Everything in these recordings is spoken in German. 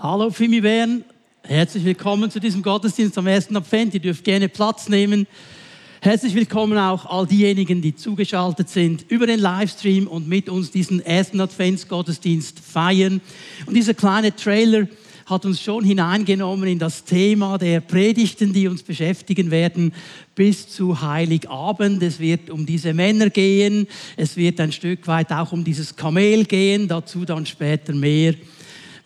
Hallo Fimi Bern, herzlich willkommen zu diesem Gottesdienst am ersten Advent. Ihr dürft gerne Platz nehmen. Herzlich willkommen auch all diejenigen, die zugeschaltet sind über den Livestream und mit uns diesen ersten Adventsgottesdienst feiern. Und dieser kleine Trailer hat uns schon hineingenommen in das Thema der Predigten, die uns beschäftigen werden bis zu Heiligabend. Es wird um diese Männer gehen. Es wird ein Stück weit auch um dieses Kamel gehen. Dazu dann später mehr.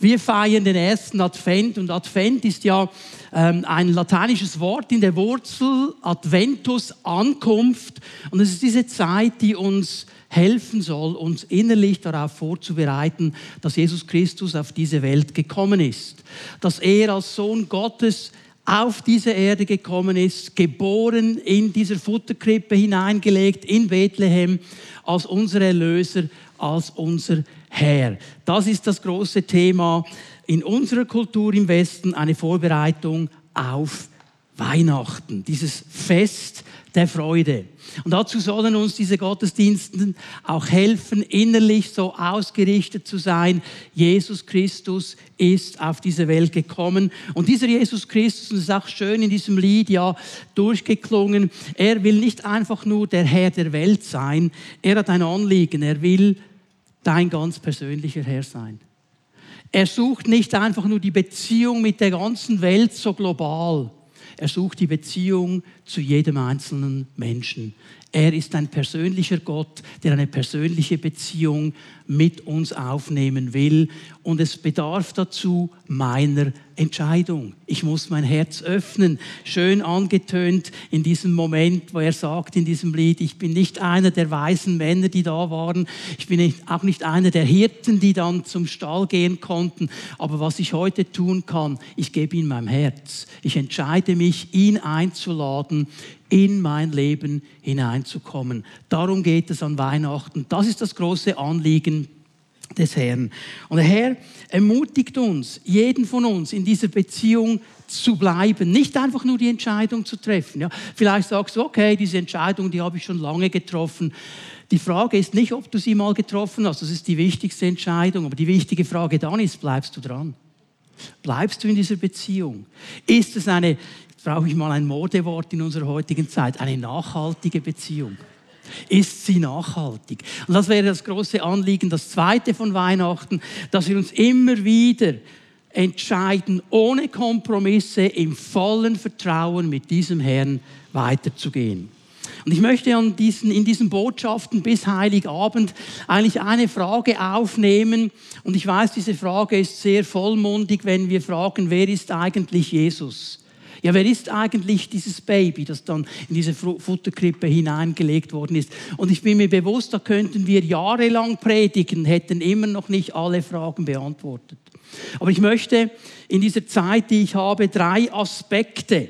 Wir feiern den ersten Advent und Advent ist ja ähm, ein lateinisches Wort in der Wurzel Adventus Ankunft. Und es ist diese Zeit, die uns helfen soll, uns innerlich darauf vorzubereiten, dass Jesus Christus auf diese Welt gekommen ist, dass er als Sohn Gottes auf diese Erde gekommen ist, geboren in dieser Futterkrippe hineingelegt in Bethlehem als unser Erlöser, als unser Herr. Das ist das große Thema in unserer Kultur im Westen, eine Vorbereitung auf Weihnachten, dieses Fest der Freude. Und dazu sollen uns diese Gottesdienste auch helfen, innerlich so ausgerichtet zu sein. Jesus Christus ist auf diese Welt gekommen. Und dieser Jesus Christus, und das ist auch schön in diesem Lied ja durchgeklungen, er will nicht einfach nur der Herr der Welt sein, er hat ein Anliegen, er will dein ganz persönlicher Herr sein. Er sucht nicht einfach nur die Beziehung mit der ganzen Welt so global. Er sucht die Beziehung zu jedem einzelnen Menschen. Er ist ein persönlicher Gott, der eine persönliche Beziehung mit uns aufnehmen will. Und es bedarf dazu meiner Entscheidung. Ich muss mein Herz öffnen. Schön angetönt in diesem Moment, wo er sagt in diesem Lied, ich bin nicht einer der weisen Männer, die da waren. Ich bin auch nicht einer der Hirten, die dann zum Stall gehen konnten. Aber was ich heute tun kann, ich gebe ihm mein Herz. Ich entscheide mich, ihn einzuladen in mein Leben hineinzukommen. Darum geht es an Weihnachten. Das ist das große Anliegen des Herrn. Und der Herr ermutigt uns, jeden von uns in dieser Beziehung zu bleiben, nicht einfach nur die Entscheidung zu treffen. Ja, vielleicht sagst du, okay, diese Entscheidung, die habe ich schon lange getroffen. Die Frage ist nicht, ob du sie mal getroffen hast, das ist die wichtigste Entscheidung, aber die wichtige Frage dann ist, bleibst du dran? Bleibst du in dieser Beziehung? Ist es eine brauche ich mal ein Modewort in unserer heutigen Zeit, eine nachhaltige Beziehung. Ist sie nachhaltig? Und das wäre das große Anliegen, das zweite von Weihnachten, dass wir uns immer wieder entscheiden, ohne Kompromisse, im vollen Vertrauen mit diesem Herrn weiterzugehen. Und ich möchte an diesen, in diesen Botschaften bis Heiligabend eigentlich eine Frage aufnehmen. Und ich weiß, diese Frage ist sehr vollmundig, wenn wir fragen, wer ist eigentlich Jesus? Ja, wer ist eigentlich dieses Baby, das dann in diese Futterkrippe hineingelegt worden ist? Und ich bin mir bewusst, da könnten wir jahrelang predigen, hätten immer noch nicht alle Fragen beantwortet. Aber ich möchte in dieser Zeit, die ich habe, drei Aspekte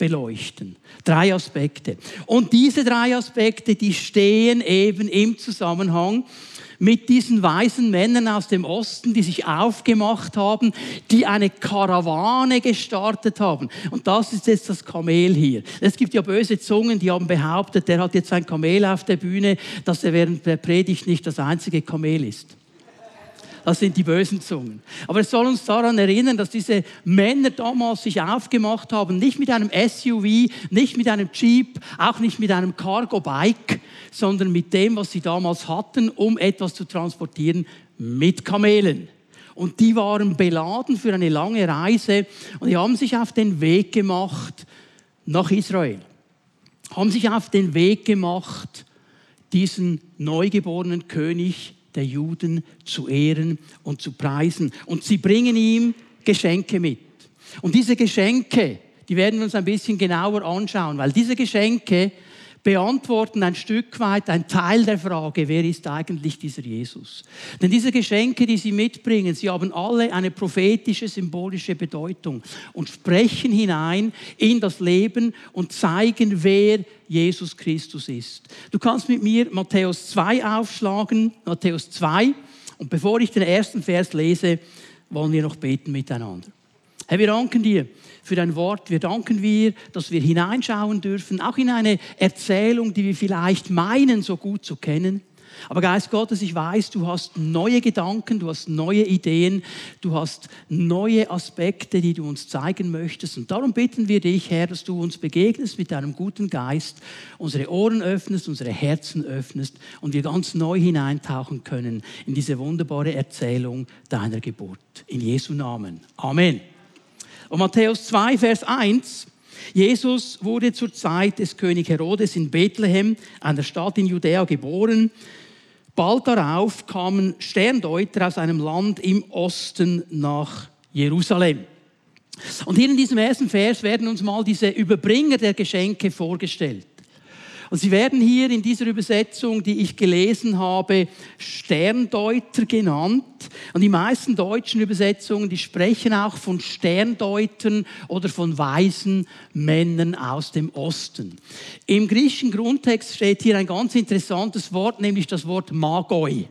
beleuchten. Drei Aspekte. Und diese drei Aspekte, die stehen eben im Zusammenhang mit diesen weisen Männern aus dem Osten, die sich aufgemacht haben, die eine Karawane gestartet haben. Und das ist jetzt das Kamel hier. Es gibt ja böse Zungen, die haben behauptet, der hat jetzt ein Kamel auf der Bühne, dass er während der Predigt nicht das einzige Kamel ist. Das sind die bösen Zungen. Aber es soll uns daran erinnern, dass diese Männer damals sich aufgemacht haben, nicht mit einem SUV, nicht mit einem Jeep, auch nicht mit einem Cargo-Bike, sondern mit dem, was sie damals hatten, um etwas zu transportieren, mit Kamelen. Und die waren beladen für eine lange Reise und die haben sich auf den Weg gemacht nach Israel. Haben sich auf den Weg gemacht, diesen neugeborenen König der Juden zu ehren und zu preisen. Und sie bringen ihm Geschenke mit. Und diese Geschenke, die werden wir uns ein bisschen genauer anschauen, weil diese Geschenke beantworten ein Stück weit ein Teil der Frage, wer ist eigentlich dieser Jesus? Denn diese Geschenke, die sie mitbringen, sie haben alle eine prophetische, symbolische Bedeutung und sprechen hinein in das Leben und zeigen, wer Jesus Christus ist. Du kannst mit mir Matthäus 2 aufschlagen, Matthäus 2. Und bevor ich den ersten Vers lese, wollen wir noch beten miteinander. Herr, wir danken dir für dein Wort. Wir danken dir, dass wir hineinschauen dürfen, auch in eine Erzählung, die wir vielleicht meinen, so gut zu kennen. Aber Geist Gottes, ich weiß, du hast neue Gedanken, du hast neue Ideen, du hast neue Aspekte, die du uns zeigen möchtest. Und darum bitten wir dich, Herr, dass du uns begegnest mit deinem guten Geist, unsere Ohren öffnest, unsere Herzen öffnest und wir ganz neu hineintauchen können in diese wunderbare Erzählung deiner Geburt. In Jesu Namen. Amen. Und Matthäus 2, Vers 1 Jesus wurde zur Zeit des König Herodes in Bethlehem, einer Stadt in Judäa, geboren. Bald darauf kamen Sterndeuter aus einem Land im Osten nach Jerusalem. Und hier in diesem ersten Vers werden uns mal diese Überbringer der Geschenke vorgestellt. Und sie werden hier in dieser Übersetzung, die ich gelesen habe, Sterndeuter genannt. Und die meisten deutschen Übersetzungen, die sprechen auch von Sterndeutern oder von weisen Männern aus dem Osten. Im griechischen Grundtext steht hier ein ganz interessantes Wort, nämlich das Wort Magoi.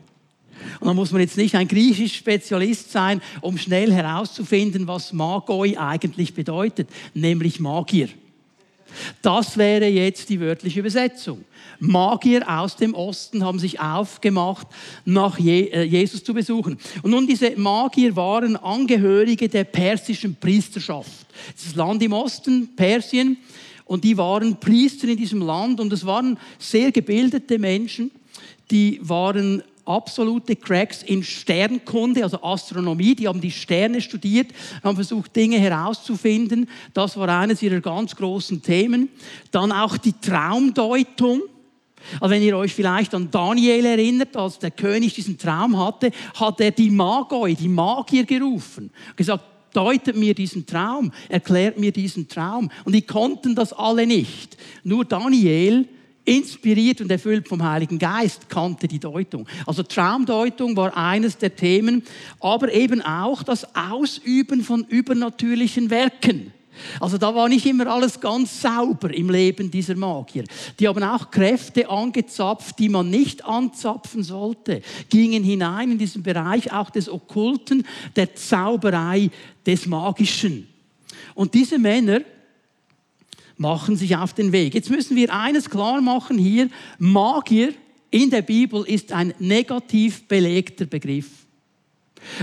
Und da muss man jetzt nicht ein griechisch Spezialist sein, um schnell herauszufinden, was Magoi eigentlich bedeutet, nämlich Magier. Das wäre jetzt die wörtliche Übersetzung. Magier aus dem Osten haben sich aufgemacht, nach äh, Jesus zu besuchen. Und nun, diese Magier waren Angehörige der persischen Priesterschaft. Das Land im Osten, Persien, und die waren Priester in diesem Land und es waren sehr gebildete Menschen, die waren absolute Cracks in Sternkunde, also Astronomie. Die haben die Sterne studiert, haben versucht, Dinge herauszufinden. Das war eines ihrer ganz großen Themen. Dann auch die Traumdeutung. Also wenn ihr euch vielleicht an Daniel erinnert, als der König diesen Traum hatte, hat er die Magoi, die Magier gerufen, gesagt, deutet mir diesen Traum, erklärt mir diesen Traum. Und die konnten das alle nicht. Nur Daniel inspiriert und erfüllt vom Heiligen Geist, kannte die Deutung. Also Traumdeutung war eines der Themen, aber eben auch das Ausüben von übernatürlichen Werken. Also da war nicht immer alles ganz sauber im Leben dieser Magier. Die haben auch Kräfte angezapft, die man nicht anzapfen sollte, gingen hinein in diesen Bereich auch des Okkulten, der Zauberei, des Magischen. Und diese Männer, machen sich auf den Weg. Jetzt müssen wir eines klar machen hier. Magier in der Bibel ist ein negativ belegter Begriff.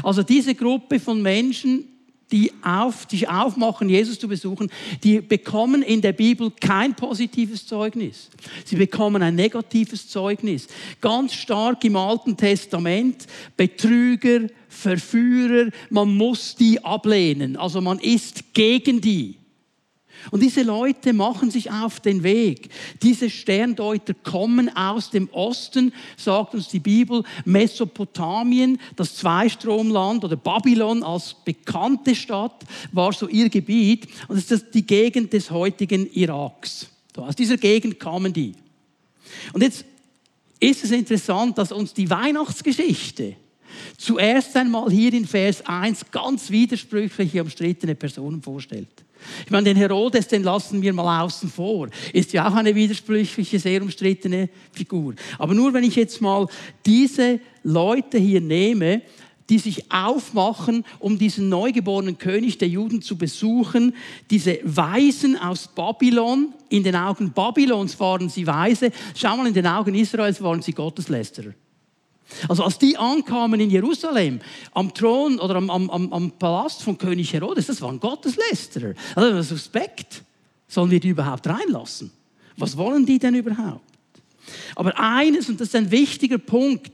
Also diese Gruppe von Menschen, die auf, sich aufmachen, Jesus zu besuchen, die bekommen in der Bibel kein positives Zeugnis. Sie bekommen ein negatives Zeugnis. Ganz stark im Alten Testament. Betrüger, Verführer, man muss die ablehnen. Also man ist gegen die. Und diese Leute machen sich auf den Weg. Diese Sterndeuter kommen aus dem Osten, sagt uns die Bibel, Mesopotamien, das Zweistromland oder Babylon als bekannte Stadt war so ihr Gebiet. Und das ist die Gegend des heutigen Iraks. aus dieser Gegend kamen die. Und jetzt ist es interessant, dass uns die Weihnachtsgeschichte zuerst einmal hier in Vers 1 ganz widersprüchliche, umstrittene Personen vorstellt. Ich meine, den Herodes, den lassen wir mal außen vor. Ist ja auch eine widersprüchliche, sehr umstrittene Figur. Aber nur wenn ich jetzt mal diese Leute hier nehme, die sich aufmachen, um diesen neugeborenen König der Juden zu besuchen. Diese Weisen aus Babylon, in den Augen Babylons waren sie Weise, schau mal, in den Augen Israels waren sie Gotteslästerer. Also als die ankamen in Jerusalem, am Thron oder am, am, am Palast von König Herodes, das waren Gotteslästerer. Also suspekt. Sollen wir die überhaupt reinlassen? Was wollen die denn überhaupt? Aber eines, und das ist ein wichtiger Punkt,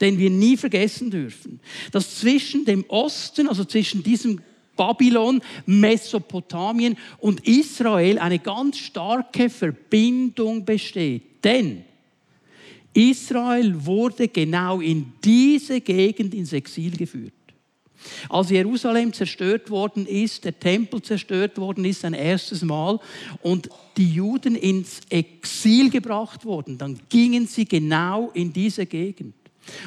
den wir nie vergessen dürfen, dass zwischen dem Osten, also zwischen diesem Babylon, Mesopotamien und Israel eine ganz starke Verbindung besteht. Denn Israel wurde genau in diese Gegend ins Exil geführt. Als Jerusalem zerstört worden ist, der Tempel zerstört worden ist, ein erstes Mal, und die Juden ins Exil gebracht wurden, dann gingen sie genau in diese Gegend.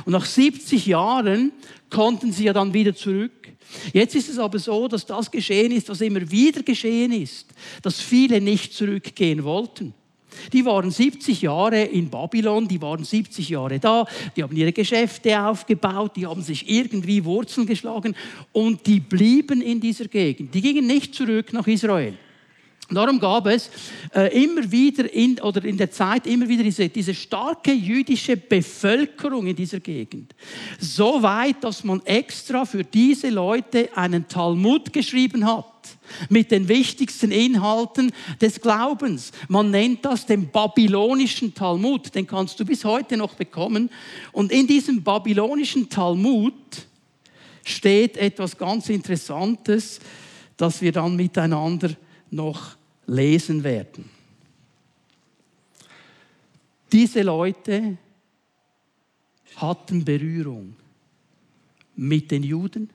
Und nach 70 Jahren konnten sie ja dann wieder zurück. Jetzt ist es aber so, dass das geschehen ist, was immer wieder geschehen ist, dass viele nicht zurückgehen wollten. Die waren 70 Jahre in Babylon, die waren 70 Jahre da, die haben ihre Geschäfte aufgebaut, die haben sich irgendwie Wurzeln geschlagen und die blieben in dieser Gegend. Die gingen nicht zurück nach Israel. Darum gab es äh, immer wieder in, oder in der Zeit immer wieder diese, diese starke jüdische Bevölkerung in dieser Gegend. So weit, dass man extra für diese Leute einen Talmud geschrieben hat mit den wichtigsten Inhalten des Glaubens. Man nennt das den babylonischen Talmud. Den kannst du bis heute noch bekommen. Und in diesem babylonischen Talmud steht etwas ganz Interessantes, das wir dann miteinander noch lesen werden. Diese Leute hatten Berührung mit den Juden.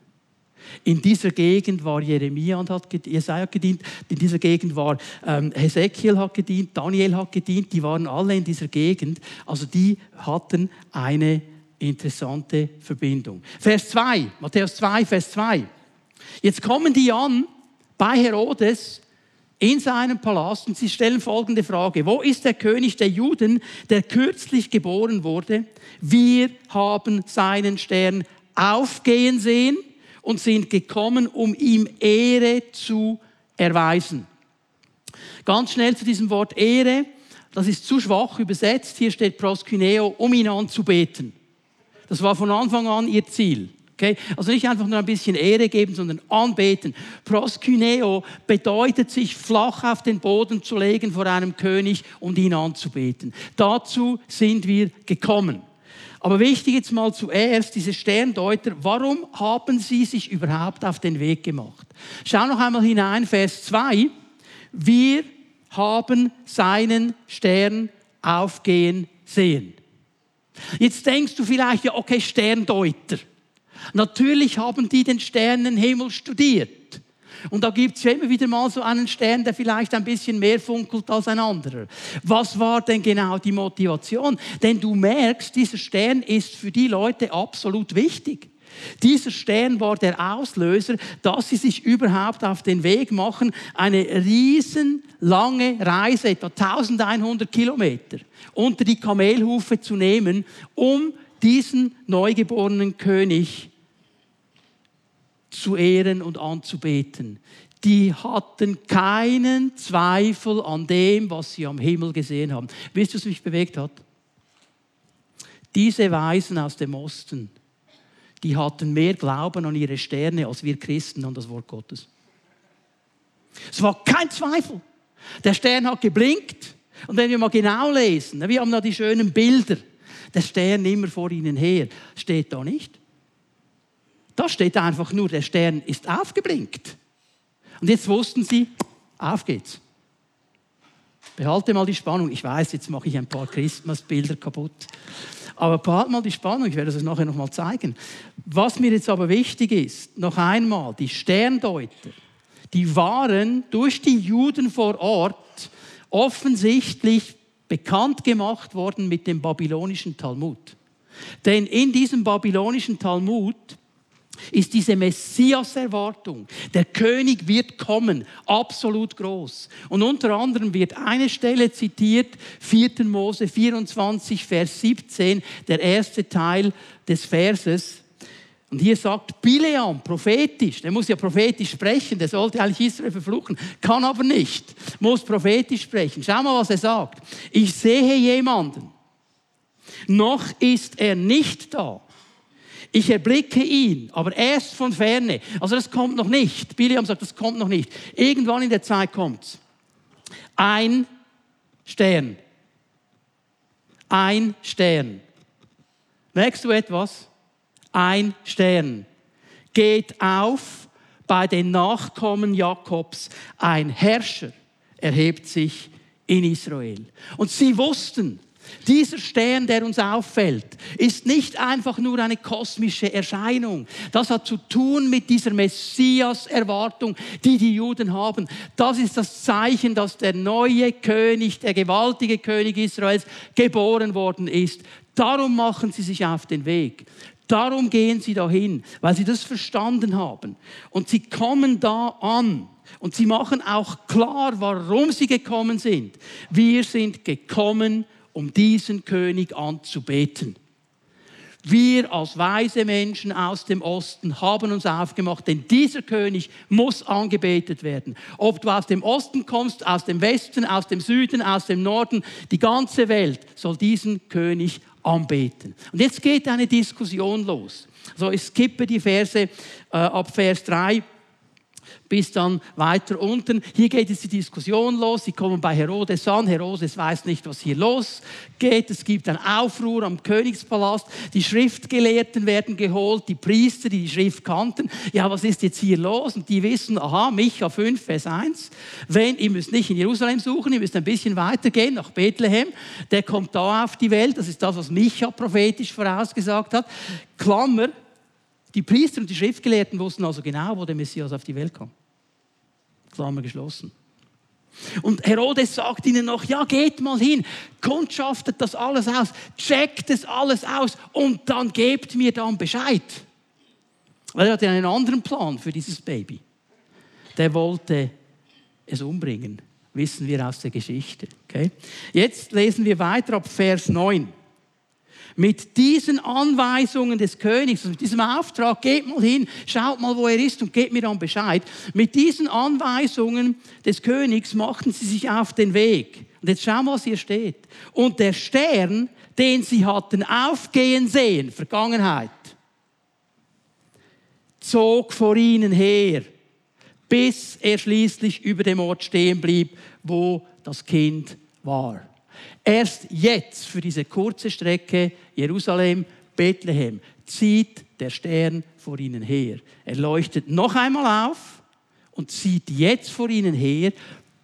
In dieser Gegend war Jeremia und hat Jesaja gedient. In dieser Gegend war ähm, Hesekiel hat gedient, Daniel hat gedient. Die waren alle in dieser Gegend. Also die hatten eine interessante Verbindung. Vers 2, Matthäus 2, Vers 2. Jetzt kommen die an bei Herodes in seinem Palast und sie stellen folgende Frage. Wo ist der König der Juden, der kürzlich geboren wurde? Wir haben seinen Stern aufgehen sehen und sind gekommen, um ihm Ehre zu erweisen. Ganz schnell zu diesem Wort Ehre. Das ist zu schwach übersetzt. Hier steht proskyneo, um ihn anzubeten. Das war von Anfang an ihr Ziel. Okay? Also nicht einfach nur ein bisschen Ehre geben, sondern anbeten. Proskyneo bedeutet, sich flach auf den Boden zu legen vor einem König und ihn anzubeten. Dazu sind wir gekommen. Aber wichtig jetzt mal zuerst, diese Sterndeuter, warum haben sie sich überhaupt auf den Weg gemacht? Schau noch einmal hinein, Vers 2. Wir haben seinen Stern aufgehen sehen. Jetzt denkst du vielleicht, ja, okay, Sterndeuter. Natürlich haben die den Sternenhimmel studiert. Und da gibt es ja immer wieder mal so einen Stern, der vielleicht ein bisschen mehr funkelt als ein anderer. Was war denn genau die Motivation? Denn du merkst, dieser Stern ist für die Leute absolut wichtig. Dieser Stern war der Auslöser, dass sie sich überhaupt auf den Weg machen, eine riesenlange Reise, etwa 1100 Kilometer, unter die Kamelhufe zu nehmen, um diesen neugeborenen König zu ehren und anzubeten. Die hatten keinen Zweifel an dem, was sie am Himmel gesehen haben. Wisst ihr, was mich bewegt hat? Diese Weisen aus dem Osten, die hatten mehr Glauben an ihre Sterne als wir Christen an das Wort Gottes. Es war kein Zweifel. Der Stern hat geblinkt. Und wenn wir mal genau lesen, wir haben da die schönen Bilder, der Stern immer vor ihnen her, steht da nicht. Da steht einfach nur, der Stern ist aufgeblinkt. Und jetzt wussten sie, auf geht's. Behalte mal die Spannung. Ich weiß, jetzt mache ich ein paar Christmasbilder kaputt. Aber behalte mal die Spannung, ich werde das nachher nochmal zeigen. Was mir jetzt aber wichtig ist, noch einmal, die Sterndeuter, die waren durch die Juden vor Ort offensichtlich bekannt gemacht worden mit dem babylonischen Talmud. Denn in diesem babylonischen Talmud ist diese Messias-Erwartung. Der König wird kommen, absolut groß. Und unter anderem wird eine Stelle zitiert, 4. Mose 24, Vers 17, der erste Teil des Verses. Und hier sagt Bileam, prophetisch, der muss ja prophetisch sprechen, der sollte eigentlich Israel verfluchen, kann aber nicht, muss prophetisch sprechen. Schau mal, was er sagt. Ich sehe jemanden, noch ist er nicht da ich erblicke ihn, aber erst von ferne. Also das kommt noch nicht. Biliam sagt, das kommt noch nicht. Irgendwann in der Zeit kommt's. Ein Stern. Ein Stern. Merkst du etwas? Ein Stern geht auf bei den Nachkommen Jakobs. Ein Herrscher erhebt sich in Israel. Und sie wussten, dieser Stern, der uns auffällt, ist nicht einfach nur eine kosmische Erscheinung. Das hat zu tun mit dieser Messias-Erwartung, die die Juden haben. Das ist das Zeichen, dass der neue König, der gewaltige König Israels, geboren worden ist. Darum machen sie sich auf den Weg. Darum gehen sie dahin, weil sie das verstanden haben. Und sie kommen da an. Und sie machen auch klar, warum sie gekommen sind. Wir sind gekommen, um diesen König anzubeten. Wir als weise Menschen aus dem Osten haben uns aufgemacht, denn dieser König muss angebetet werden. Ob du aus dem Osten kommst, aus dem Westen, aus dem Süden, aus dem Norden, die ganze Welt soll diesen König anbeten. Und jetzt geht eine Diskussion los. So, ich skippe die Verse äh, ab Vers 3 bis dann weiter unten. Hier geht jetzt die Diskussion los. Sie kommen bei Herodes an. Herodes weiß nicht, was hier losgeht. Es gibt einen Aufruhr am Königspalast. Die Schriftgelehrten werden geholt, die Priester, die die Schrift kannten. Ja, was ist jetzt hier los? Und die wissen, aha, Micha 5, Vers 1. Wenn, ihr müsst nicht in Jerusalem suchen, ihr müsst ein bisschen weitergehen nach Bethlehem. Der kommt da auf die Welt. Das ist das, was Micha prophetisch vorausgesagt hat. Klammer, die Priester und die Schriftgelehrten wussten also genau, wo der Messias auf die Welt kam. Klammer geschlossen. Und Herodes sagt ihnen noch, ja, geht mal hin, kundschaftet das alles aus, checkt es alles aus und dann gebt mir dann Bescheid. Weil er hatte einen anderen Plan für dieses Baby. Der wollte es umbringen, wissen wir aus der Geschichte. Okay? Jetzt lesen wir weiter ab Vers 9. Mit diesen Anweisungen des Königs, also mit diesem Auftrag, geht mal hin, schaut mal, wo er ist und gebt mir dann Bescheid. Mit diesen Anweisungen des Königs machten sie sich auf den Weg. Und jetzt schau mal, was hier steht. Und der Stern, den sie hatten aufgehen sehen, Vergangenheit, zog vor ihnen her, bis er schließlich über dem Ort stehen blieb, wo das Kind war. Erst jetzt, für diese kurze Strecke Jerusalem, Bethlehem, zieht der Stern vor ihnen her. Er leuchtet noch einmal auf und zieht jetzt vor ihnen her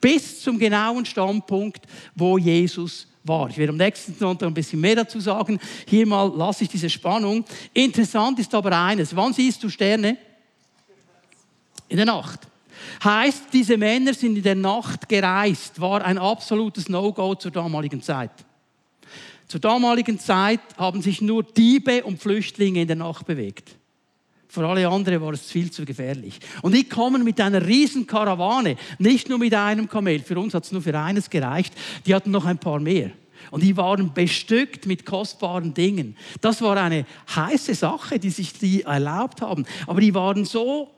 bis zum genauen Standpunkt, wo Jesus war. Ich werde am nächsten Sonntag ein bisschen mehr dazu sagen. Hier mal lasse ich diese Spannung. Interessant ist aber eines. Wann siehst du Sterne? In der Nacht. Heißt, diese Männer sind in der Nacht gereist, war ein absolutes No-Go zur damaligen Zeit. Zur damaligen Zeit haben sich nur Diebe und Flüchtlinge in der Nacht bewegt. Für alle anderen war es viel zu gefährlich. Und die kommen mit einer riesen Karawane, nicht nur mit einem Kamel. Für uns hat es nur für eines gereicht. Die hatten noch ein paar mehr. Und die waren bestückt mit kostbaren Dingen. Das war eine heiße Sache, die sich die erlaubt haben. Aber die waren so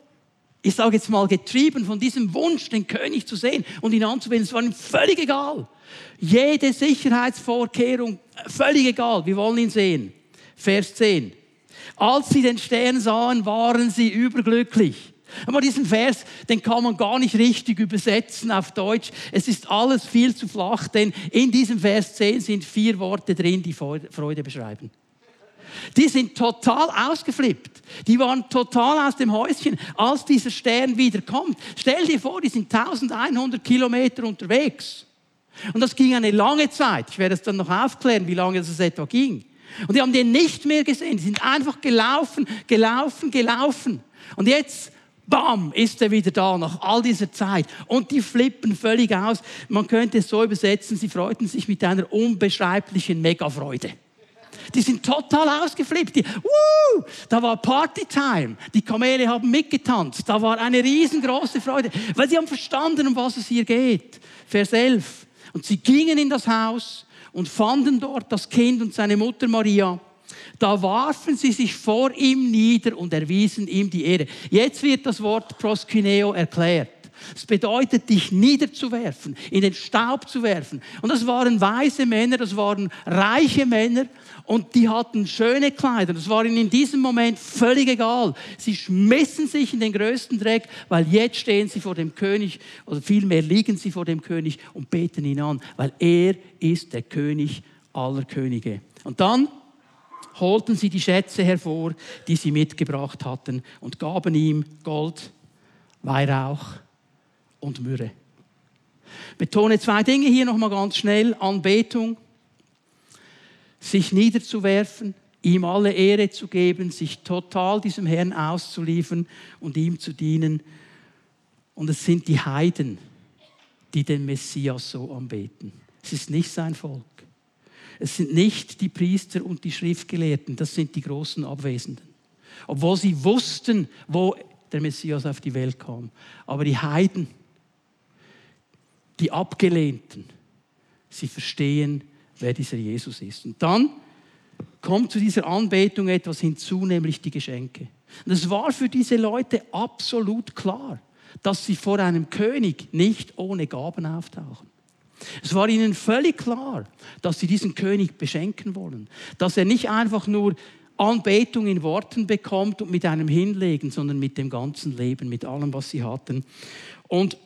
ich sage jetzt mal, getrieben von diesem Wunsch, den König zu sehen und ihn anzuwenden. Es war ihm völlig egal. Jede Sicherheitsvorkehrung, völlig egal. Wir wollen ihn sehen. Vers 10. Als sie den Stern sahen, waren sie überglücklich. Aber diesen Vers, den kann man gar nicht richtig übersetzen auf Deutsch. Es ist alles viel zu flach, denn in diesem Vers 10 sind vier Worte drin, die Freude beschreiben. Die sind total ausgeflippt. Die waren total aus dem Häuschen, als dieser Stern wieder kommt. Stell dir vor, die sind 1100 Kilometer unterwegs. Und das ging eine lange Zeit. Ich werde es dann noch aufklären, wie lange das etwa ging. Und die haben den nicht mehr gesehen. Die sind einfach gelaufen, gelaufen, gelaufen. Und jetzt, bam, ist er wieder da nach all dieser Zeit. Und die flippen völlig aus. Man könnte es so übersetzen, sie freuten sich mit einer unbeschreiblichen Megafreude. Die sind total ausgeflippt. Die, uh, da war Partytime. Die Kamele haben mitgetanzt. Da war eine riesengroße Freude, weil sie haben verstanden, um was es hier geht. Vers 11. Und sie gingen in das Haus und fanden dort das Kind und seine Mutter Maria. Da warfen sie sich vor ihm nieder und erwiesen ihm die Ehre. Jetzt wird das Wort Proskyneo erklärt. Es bedeutet, dich niederzuwerfen, in den Staub zu werfen. Und das waren weise Männer, das waren reiche Männer und die hatten schöne Kleider. Das war ihnen in diesem Moment völlig egal. Sie schmissen sich in den größten Dreck, weil jetzt stehen sie vor dem König oder vielmehr liegen sie vor dem König und beten ihn an, weil er ist der König aller Könige. Und dann holten sie die Schätze hervor, die sie mitgebracht hatten und gaben ihm Gold, Weihrauch und Myrrhe. Betone zwei Dinge hier nochmal ganz schnell. Anbetung, sich niederzuwerfen, ihm alle Ehre zu geben, sich total diesem Herrn auszuliefern und ihm zu dienen. Und es sind die Heiden, die den Messias so anbeten. Es ist nicht sein Volk. Es sind nicht die Priester und die Schriftgelehrten, das sind die großen Abwesenden. Obwohl sie wussten, wo der Messias auf die Welt kam. Aber die Heiden, die Abgelehnten, sie verstehen, wer dieser Jesus ist. Und dann kommt zu dieser Anbetung etwas hinzu, nämlich die Geschenke. Und es war für diese Leute absolut klar, dass sie vor einem König nicht ohne Gaben auftauchen. Es war ihnen völlig klar, dass sie diesen König beschenken wollen, dass er nicht einfach nur Anbetung in Worten bekommt und mit einem Hinlegen, sondern mit dem ganzen Leben, mit allem, was sie hatten. Und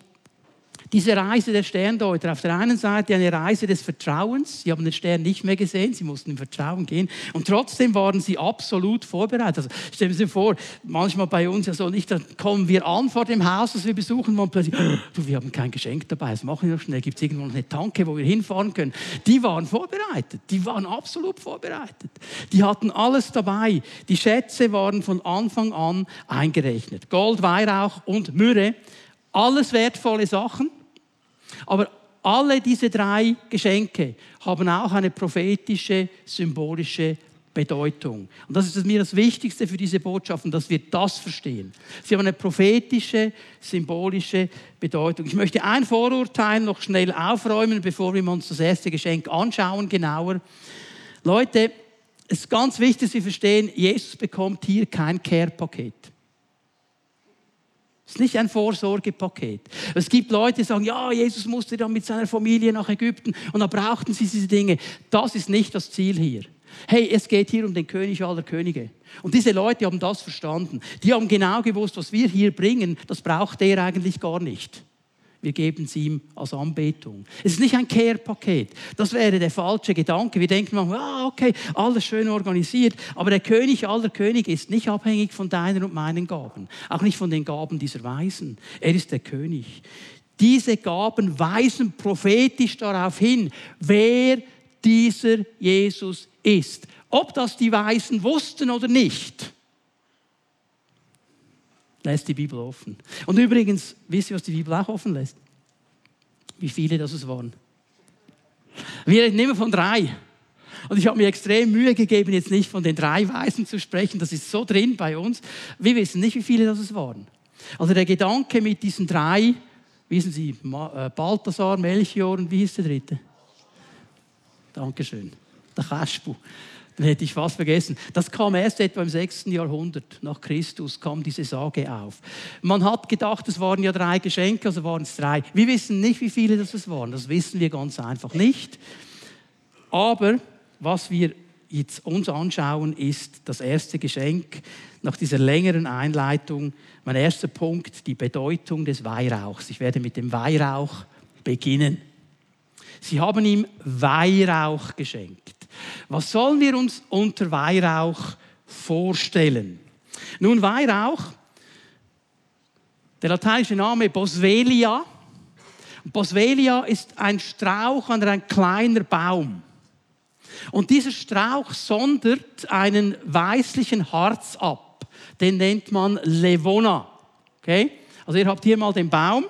diese Reise der Sterndeuter, auf der einen Seite eine Reise des Vertrauens. Sie haben den Stern nicht mehr gesehen, sie mussten im Vertrauen gehen. Und trotzdem waren sie absolut vorbereitet. Also stellen Sie sich vor, manchmal bei uns ja so nicht, dann kommen wir an vor dem Haus, das wir besuchen und plötzlich, du, wir haben kein Geschenk dabei, das machen wir noch schnell. Gibt es irgendwo noch eine Tanke, wo wir hinfahren können? Die waren vorbereitet, die waren absolut vorbereitet. Die hatten alles dabei. Die Schätze waren von Anfang an eingerechnet. Gold, Weihrauch und Myrrhe. Alles wertvolle Sachen. Aber alle diese drei Geschenke haben auch eine prophetische, symbolische Bedeutung. Und das ist mir das Wichtigste für diese Botschaften, dass wir das verstehen. Sie haben eine prophetische, symbolische Bedeutung. Ich möchte ein Vorurteil noch schnell aufräumen, bevor wir uns das erste Geschenk anschauen, genauer. Leute, es ist ganz wichtig, dass Sie verstehen, Jesus bekommt hier kein Care-Paket. Es ist nicht ein Vorsorgepaket. Es gibt Leute, die sagen, ja, Jesus musste dann mit seiner Familie nach Ägypten und da brauchten sie diese Dinge. Das ist nicht das Ziel hier. Hey, es geht hier um den König aller Könige. Und diese Leute haben das verstanden. Die haben genau gewusst, was wir hier bringen, das braucht er eigentlich gar nicht wir geben es ihm als Anbetung. Es ist nicht ein Care-Paket. Das wäre der falsche Gedanke. Wir denken manchmal, ah, okay, alles schön organisiert. Aber der König aller Könige ist nicht abhängig von deinen und meinen Gaben. Auch nicht von den Gaben dieser Weisen. Er ist der König. Diese Gaben weisen prophetisch darauf hin, wer dieser Jesus ist. Ob das die Weisen wussten oder nicht lässt die Bibel offen. Und übrigens, wisst ihr, was die Bibel auch offen lässt? Wie viele das es waren. Wir reden immer von drei. Und ich habe mir extrem Mühe gegeben, jetzt nicht von den drei Weisen zu sprechen. Das ist so drin bei uns. Wir wissen nicht, wie viele das es waren. Also der Gedanke mit diesen drei, wissen Sie, äh, Balthasar, Melchior und wie hieß der dritte? Dankeschön. Der Kaspu. Den hätte ich fast vergessen. Das kam erst etwa im 6. Jahrhundert nach Christus, kam diese Sage auf. Man hat gedacht, es waren ja drei Geschenke, also waren es drei. Wir wissen nicht, wie viele das waren. Das wissen wir ganz einfach nicht. Aber was wir jetzt uns anschauen, ist das erste Geschenk nach dieser längeren Einleitung. Mein erster Punkt, die Bedeutung des Weihrauchs. Ich werde mit dem Weihrauch beginnen. Sie haben ihm Weihrauch geschenkt. Was sollen wir uns unter Weihrauch vorstellen? Nun, Weihrauch, der lateinische Name Boswellia. Boswellia ist ein Strauch oder ein kleiner Baum. Und dieser Strauch sondert einen weißlichen Harz ab. Den nennt man Levona. Okay? Also ihr habt hier mal den Baum.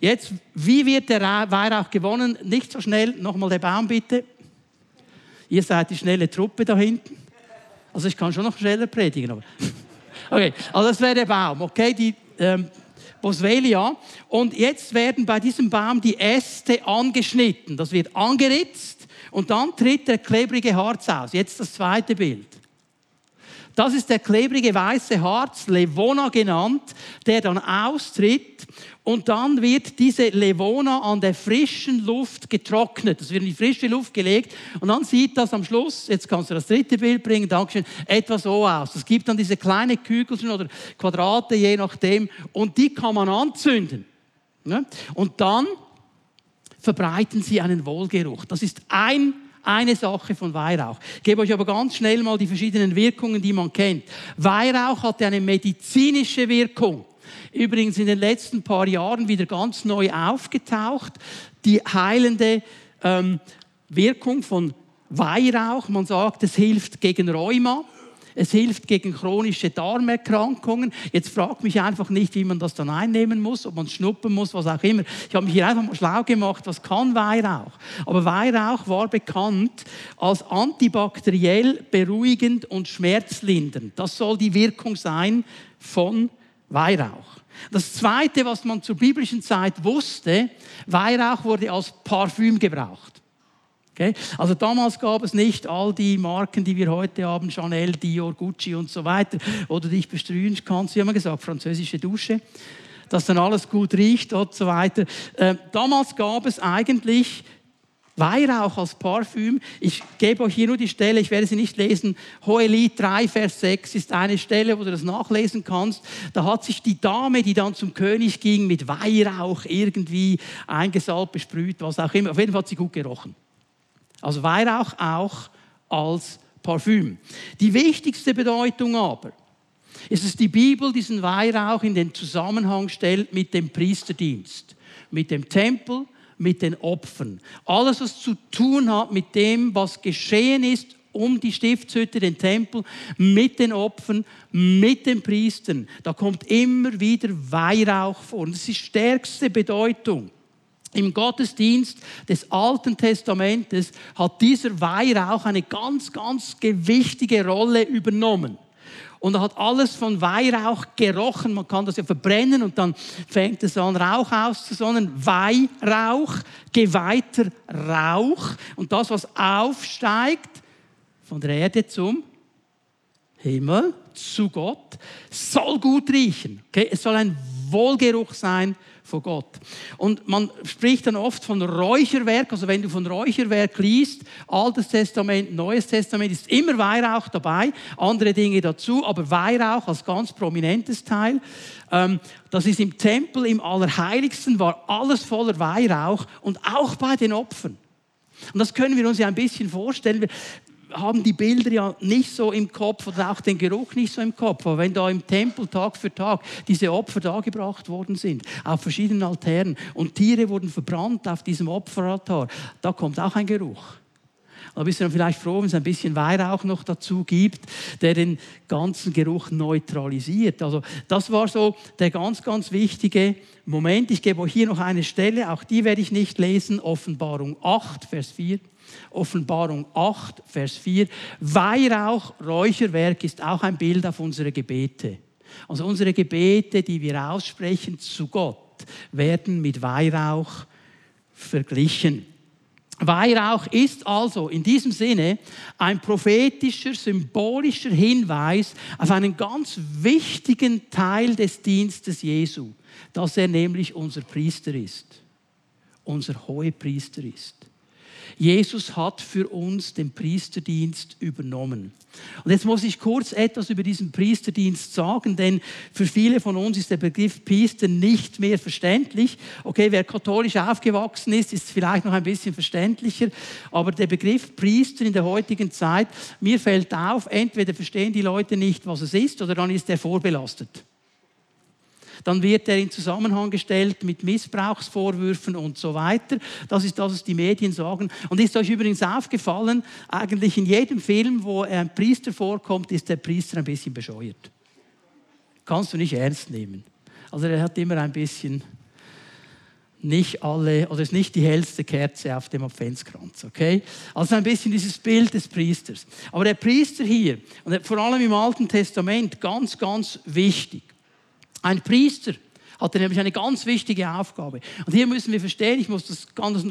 Jetzt, wie wird der Weihrauch gewonnen? Nicht so schnell. Nochmal der Baum bitte. Ihr seid die schnelle Truppe da hinten. Also ich kann schon noch schneller predigen. Aber okay, also das wäre der Baum, okay, die ähm, Boswellia. Und jetzt werden bei diesem Baum die Äste angeschnitten. Das wird angeritzt und dann tritt der klebrige Harz aus. Jetzt das zweite Bild. Das ist der klebrige weiße Harz, Levona genannt, der dann austritt und dann wird diese Levona an der frischen Luft getrocknet. Das wird in die frische Luft gelegt und dann sieht das am Schluss, jetzt kannst du das dritte Bild bringen, Dankeschön, etwa so aus. Es gibt dann diese kleinen Kügelchen oder Quadrate, je nachdem, und die kann man anzünden. Und dann verbreiten sie einen Wohlgeruch. Das ist ein eine Sache von Weihrauch. Ich gebe euch aber ganz schnell mal die verschiedenen Wirkungen, die man kennt. Weihrauch hatte eine medizinische Wirkung. Übrigens in den letzten paar Jahren wieder ganz neu aufgetaucht. Die heilende ähm, Wirkung von Weihrauch. Man sagt, es hilft gegen Rheuma. Es hilft gegen chronische Darmerkrankungen. Jetzt fragt mich einfach nicht, wie man das dann einnehmen muss, ob man schnuppern muss, was auch immer. Ich habe mich hier einfach mal schlau gemacht, was kann Weihrauch? Aber Weihrauch war bekannt als antibakteriell beruhigend und schmerzlindernd. Das soll die Wirkung sein von Weihrauch. Das Zweite, was man zur biblischen Zeit wusste, Weihrauch wurde als Parfüm gebraucht. Okay? Also damals gab es nicht all die Marken, die wir heute haben, Chanel, Dior, Gucci und so weiter, wo du dich bestrühen kannst. Wie haben wir gesagt, französische Dusche, dass dann alles gut riecht und so weiter. Äh, damals gab es eigentlich Weihrauch als Parfüm. Ich gebe euch hier nur die Stelle, ich werde sie nicht lesen. Hohelied 3, Vers 6 ist eine Stelle, wo du das nachlesen kannst. Da hat sich die Dame, die dann zum König ging, mit Weihrauch irgendwie eingesalbt, besprüht, was auch immer. Auf jeden Fall hat sie gut gerochen. Also Weihrauch auch als Parfüm. Die wichtigste Bedeutung aber ist, dass die Bibel diesen Weihrauch in den Zusammenhang stellt mit dem Priesterdienst, mit dem Tempel, mit den Opfern. Alles, was zu tun hat mit dem, was geschehen ist um die Stiftshütte, den Tempel, mit den Opfern, mit den Priestern. Da kommt immer wieder Weihrauch vor. Und das ist die stärkste Bedeutung. Im Gottesdienst des Alten Testamentes hat dieser Weihrauch eine ganz, ganz gewichtige Rolle übernommen. Und er hat alles von Weihrauch gerochen. Man kann das ja verbrennen und dann fängt es an, Rauch auszusonnen. Weihrauch, geweihter Rauch. Und das, was aufsteigt von der Erde zum Himmel, zu Gott, soll gut riechen. Okay? Es soll ein Wohlgeruch sein vor Gott. Und man spricht dann oft von Räucherwerk, also wenn du von Räucherwerk liest, Altes Testament, Neues Testament, ist immer Weihrauch dabei, andere Dinge dazu, aber Weihrauch als ganz prominentes Teil. Ähm, das ist im Tempel, im Allerheiligsten, war alles voller Weihrauch und auch bei den Opfern. Und das können wir uns ja ein bisschen vorstellen haben die Bilder ja nicht so im Kopf oder auch den Geruch nicht so im Kopf. Aber wenn da im Tempel Tag für Tag diese Opfer dargebracht worden sind, auf verschiedenen Altären und Tiere wurden verbrannt auf diesem Opferaltar, da kommt auch ein Geruch. Da bist du dann vielleicht froh, wenn es ein bisschen Weihrauch noch dazu gibt, der den ganzen Geruch neutralisiert. Also das war so der ganz, ganz wichtige Moment. Ich gebe euch hier noch eine Stelle, auch die werde ich nicht lesen, Offenbarung 8, Vers 4. Offenbarung 8, Vers 4. Weihrauch, Räucherwerk ist auch ein Bild auf unsere Gebete. Also unsere Gebete, die wir aussprechen zu Gott, werden mit Weihrauch verglichen. Weihrauch ist also in diesem Sinne ein prophetischer, symbolischer Hinweis auf einen ganz wichtigen Teil des Dienstes Jesu, dass er nämlich unser Priester ist, unser Hohepriester ist. Jesus hat für uns den Priesterdienst übernommen. Und jetzt muss ich kurz etwas über diesen Priesterdienst sagen, denn für viele von uns ist der Begriff Priester nicht mehr verständlich. Okay, wer katholisch aufgewachsen ist, ist vielleicht noch ein bisschen verständlicher, aber der Begriff Priester in der heutigen Zeit, mir fällt auf, entweder verstehen die Leute nicht, was es ist, oder dann ist er vorbelastet dann wird er in Zusammenhang gestellt mit Missbrauchsvorwürfen und so weiter. Das ist das, was die Medien sagen. Und ist euch übrigens aufgefallen, eigentlich in jedem Film, wo ein Priester vorkommt, ist der Priester ein bisschen bescheuert. Kannst du nicht ernst nehmen. Also er hat immer ein bisschen nicht alle, oder ist nicht die hellste Kerze auf dem Adventskranz, okay? Also ein bisschen dieses Bild des Priesters. Aber der Priester hier, und vor allem im Alten Testament, ganz, ganz wichtig. Ein Priester hatte nämlich eine ganz wichtige Aufgabe. Und hier müssen wir verstehen, ich muss das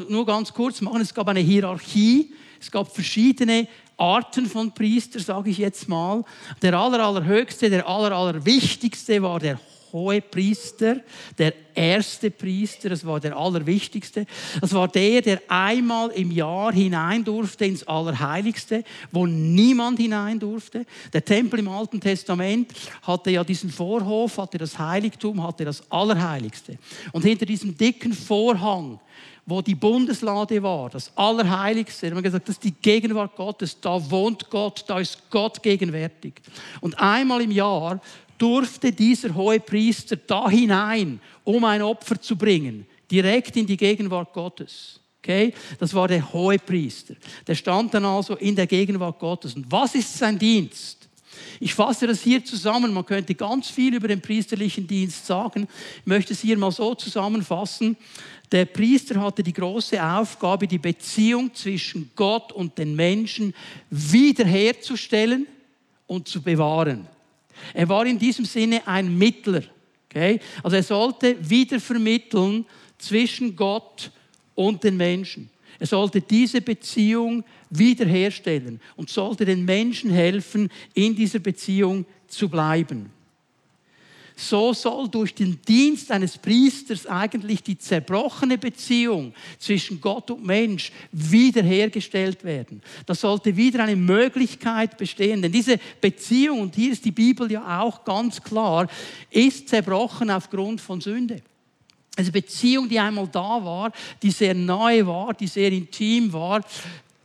nur ganz kurz machen, es gab eine Hierarchie, es gab verschiedene Arten von Priester, sage ich jetzt mal. Der aller, allerhöchste, der aller, allerwichtigste war der hohe Priester, der erste Priester, das war der allerwichtigste. Das war der, der einmal im Jahr hinein durfte ins Allerheiligste, wo niemand hinein durfte. Der Tempel im Alten Testament hatte ja diesen Vorhof, hatte das Heiligtum, hatte das Allerheiligste. Und hinter diesem dicken Vorhang wo die Bundeslade war, das Allerheiligste. Haben wir gesagt, das ist die Gegenwart Gottes, da wohnt Gott, da ist Gott gegenwärtig. Und einmal im Jahr durfte dieser hohe Priester da hinein, um ein Opfer zu bringen, direkt in die Gegenwart Gottes. Okay? Das war der hohe Priester. Der stand dann also in der Gegenwart Gottes. Und was ist sein Dienst? Ich fasse das hier zusammen. Man könnte ganz viel über den priesterlichen Dienst sagen. Ich möchte es hier mal so zusammenfassen. Der Priester hatte die große Aufgabe, die Beziehung zwischen Gott und den Menschen wiederherzustellen und zu bewahren. Er war in diesem Sinne ein Mittler. Okay? Also er sollte wieder vermitteln zwischen Gott und den Menschen. Er sollte diese Beziehung wiederherstellen und sollte den Menschen helfen, in dieser Beziehung zu bleiben. So soll durch den Dienst eines Priesters eigentlich die zerbrochene Beziehung zwischen Gott und Mensch wiederhergestellt werden. Da sollte wieder eine Möglichkeit bestehen. Denn diese Beziehung, und hier ist die Bibel ja auch ganz klar, ist zerbrochen aufgrund von Sünde. Also Beziehung, die einmal da war, die sehr nahe war, die sehr intim war,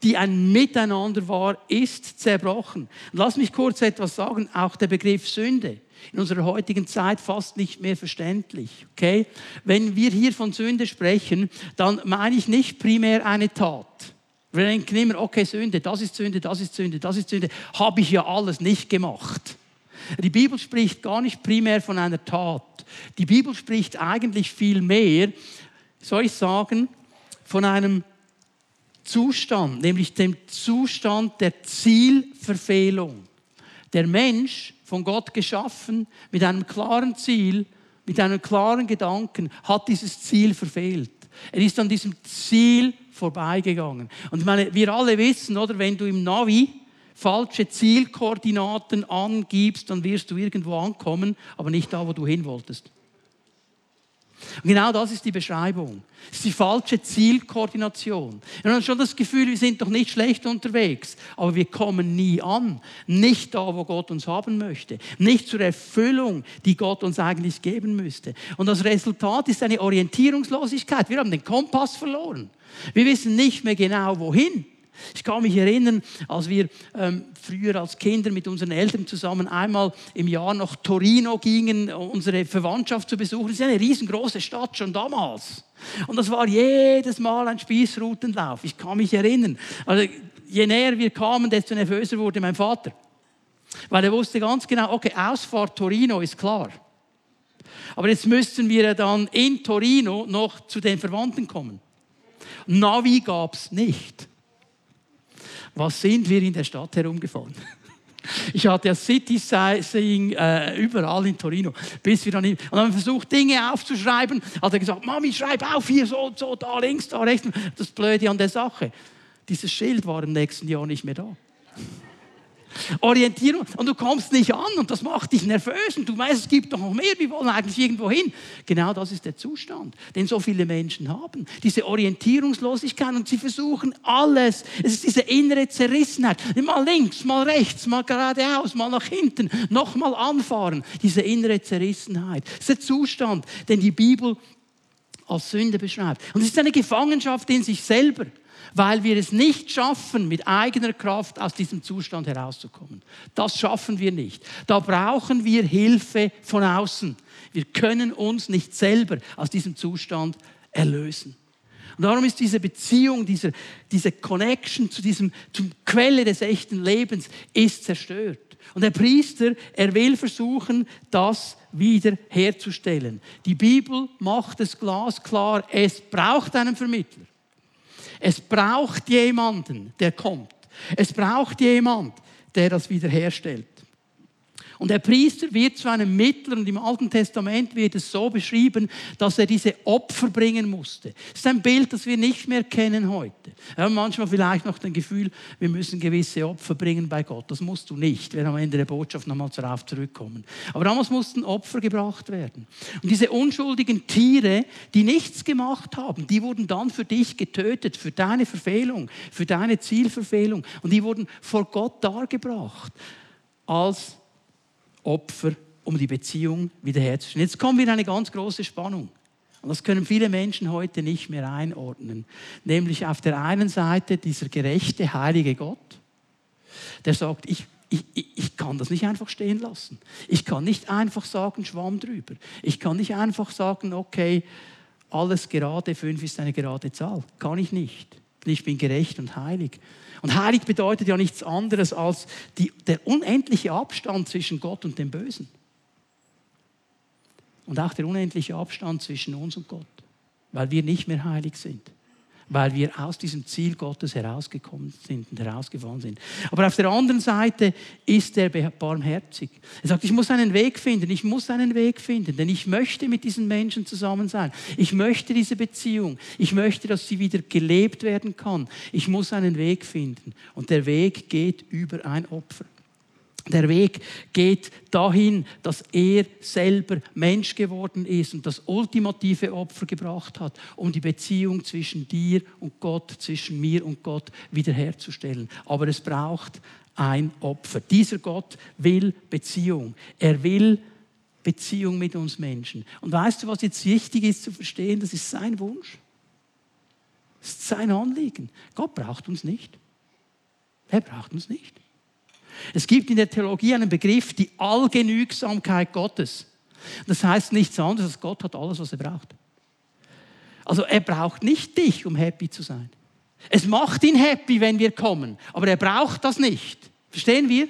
die ein Miteinander war, ist zerbrochen. lass mich kurz etwas sagen, auch der Begriff Sünde. In unserer heutigen Zeit fast nicht mehr verständlich. Okay? Wenn wir hier von Sünde sprechen, dann meine ich nicht primär eine Tat. Wir denken immer, okay, Sünde, das ist Sünde, das ist Sünde, das ist Sünde. Habe ich ja alles nicht gemacht. Die Bibel spricht gar nicht primär von einer Tat. Die Bibel spricht eigentlich viel mehr, soll ich sagen, von einem Zustand, nämlich dem Zustand der Zielverfehlung. Der Mensch, von Gott geschaffen, mit einem klaren Ziel, mit einem klaren Gedanken, hat dieses Ziel verfehlt. Er ist an diesem Ziel vorbeigegangen. Und ich meine, wir alle wissen, oder, wenn du im Navi falsche Zielkoordinaten angibst, dann wirst du irgendwo ankommen, aber nicht da, wo du hin wolltest. Und genau das ist die Beschreibung. Es ist die falsche Zielkoordination. Wir haben schon das Gefühl, wir sind doch nicht schlecht unterwegs, aber wir kommen nie an. Nicht da, wo Gott uns haben möchte. Nicht zur Erfüllung, die Gott uns eigentlich geben müsste. Und das Resultat ist eine Orientierungslosigkeit. Wir haben den Kompass verloren. Wir wissen nicht mehr genau, wohin. Ich kann mich erinnern, als wir ähm, früher als Kinder mit unseren Eltern zusammen einmal im Jahr nach Torino gingen, unsere Verwandtschaft zu besuchen. Das ist eine riesengroße Stadt schon damals. Und das war jedes Mal ein Spießrutenlauf. Ich kann mich erinnern. Also, je näher wir kamen, desto nervöser wurde mein Vater. Weil er wusste ganz genau, okay, Ausfahrt Torino ist klar. Aber jetzt müssten wir dann in Torino noch zu den Verwandten kommen. Navi gab es nicht. Was sind wir in der Stadt herumgefahren? Ich hatte ja City Seeing äh, überall in Torino, bis wir dann und dann haben wir versucht Dinge aufzuschreiben. Hat er gesagt, Mami, schreib auf hier so und so, da links, da rechts. Das Blöde an der Sache, dieses Schild war im nächsten Jahr nicht mehr da. Orientierung. Und du kommst nicht an und das macht dich nervös und du weißt, es gibt doch noch mehr, wir wollen eigentlich irgendwo hin. Genau das ist der Zustand, den so viele Menschen haben. Diese Orientierungslosigkeit und sie versuchen alles. Es ist diese innere Zerrissenheit. Mal links, mal rechts, mal geradeaus, mal nach hinten, nochmal anfahren. Diese innere Zerrissenheit. Das ist der Zustand, den die Bibel als Sünde beschreibt. Und es ist eine Gefangenschaft in sich selber weil wir es nicht schaffen, mit eigener Kraft aus diesem Zustand herauszukommen. Das schaffen wir nicht. Da brauchen wir Hilfe von außen. Wir können uns nicht selber aus diesem Zustand erlösen. Und darum ist diese Beziehung, diese, diese Connection zu diesem, zum Quelle des echten Lebens, ist zerstört. Und der Priester, er will versuchen, das wieder herzustellen. Die Bibel macht es glasklar, es braucht einen Vermittler. Es braucht jemanden, der kommt. Es braucht jemand, der das wiederherstellt. Und der Priester wird zu einem Mittler und im Alten Testament wird es so beschrieben, dass er diese Opfer bringen musste. Das ist ein Bild, das wir nicht mehr kennen heute. Wir haben manchmal vielleicht noch das Gefühl, wir müssen gewisse Opfer bringen bei Gott. Das musst du nicht. Wir werden am Ende der Botschaft nochmal darauf zurückkommen. Aber damals mussten Opfer gebracht werden. Und diese unschuldigen Tiere, die nichts gemacht haben, die wurden dann für dich getötet, für deine Verfehlung, für deine Zielverfehlung. Und die wurden vor Gott dargebracht als Opfer, um die Beziehung wiederherzustellen. Jetzt kommen wir in eine ganz große Spannung. Und das können viele Menschen heute nicht mehr einordnen. Nämlich auf der einen Seite dieser gerechte, heilige Gott, der sagt, ich, ich, ich kann das nicht einfach stehen lassen. Ich kann nicht einfach sagen, Schwamm drüber. Ich kann nicht einfach sagen, okay, alles gerade, fünf ist eine gerade Zahl. Kann ich nicht. Ich bin gerecht und heilig. Und heilig bedeutet ja nichts anderes als die, der unendliche Abstand zwischen Gott und dem Bösen. Und auch der unendliche Abstand zwischen uns und Gott, weil wir nicht mehr heilig sind. Weil wir aus diesem Ziel Gottes herausgekommen sind und herausgefallen sind. Aber auf der anderen Seite ist er barmherzig. Er sagt, ich muss einen Weg finden, ich muss einen Weg finden, denn ich möchte mit diesen Menschen zusammen sein. Ich möchte diese Beziehung. Ich möchte, dass sie wieder gelebt werden kann. Ich muss einen Weg finden. Und der Weg geht über ein Opfer. Der Weg geht dahin, dass er selber Mensch geworden ist und das ultimative Opfer gebracht hat, um die Beziehung zwischen dir und Gott, zwischen mir und Gott wiederherzustellen. Aber es braucht ein Opfer. Dieser Gott will Beziehung. Er will Beziehung mit uns Menschen. Und weißt du, was jetzt wichtig ist zu verstehen? Das ist sein Wunsch. Das ist sein Anliegen. Gott braucht uns nicht. Er braucht uns nicht. Es gibt in der Theologie einen Begriff, die Allgenügsamkeit Gottes. Das heißt nichts anderes, als Gott hat alles, was er braucht. Also er braucht nicht dich, um happy zu sein. Es macht ihn happy, wenn wir kommen, aber er braucht das nicht. Verstehen wir?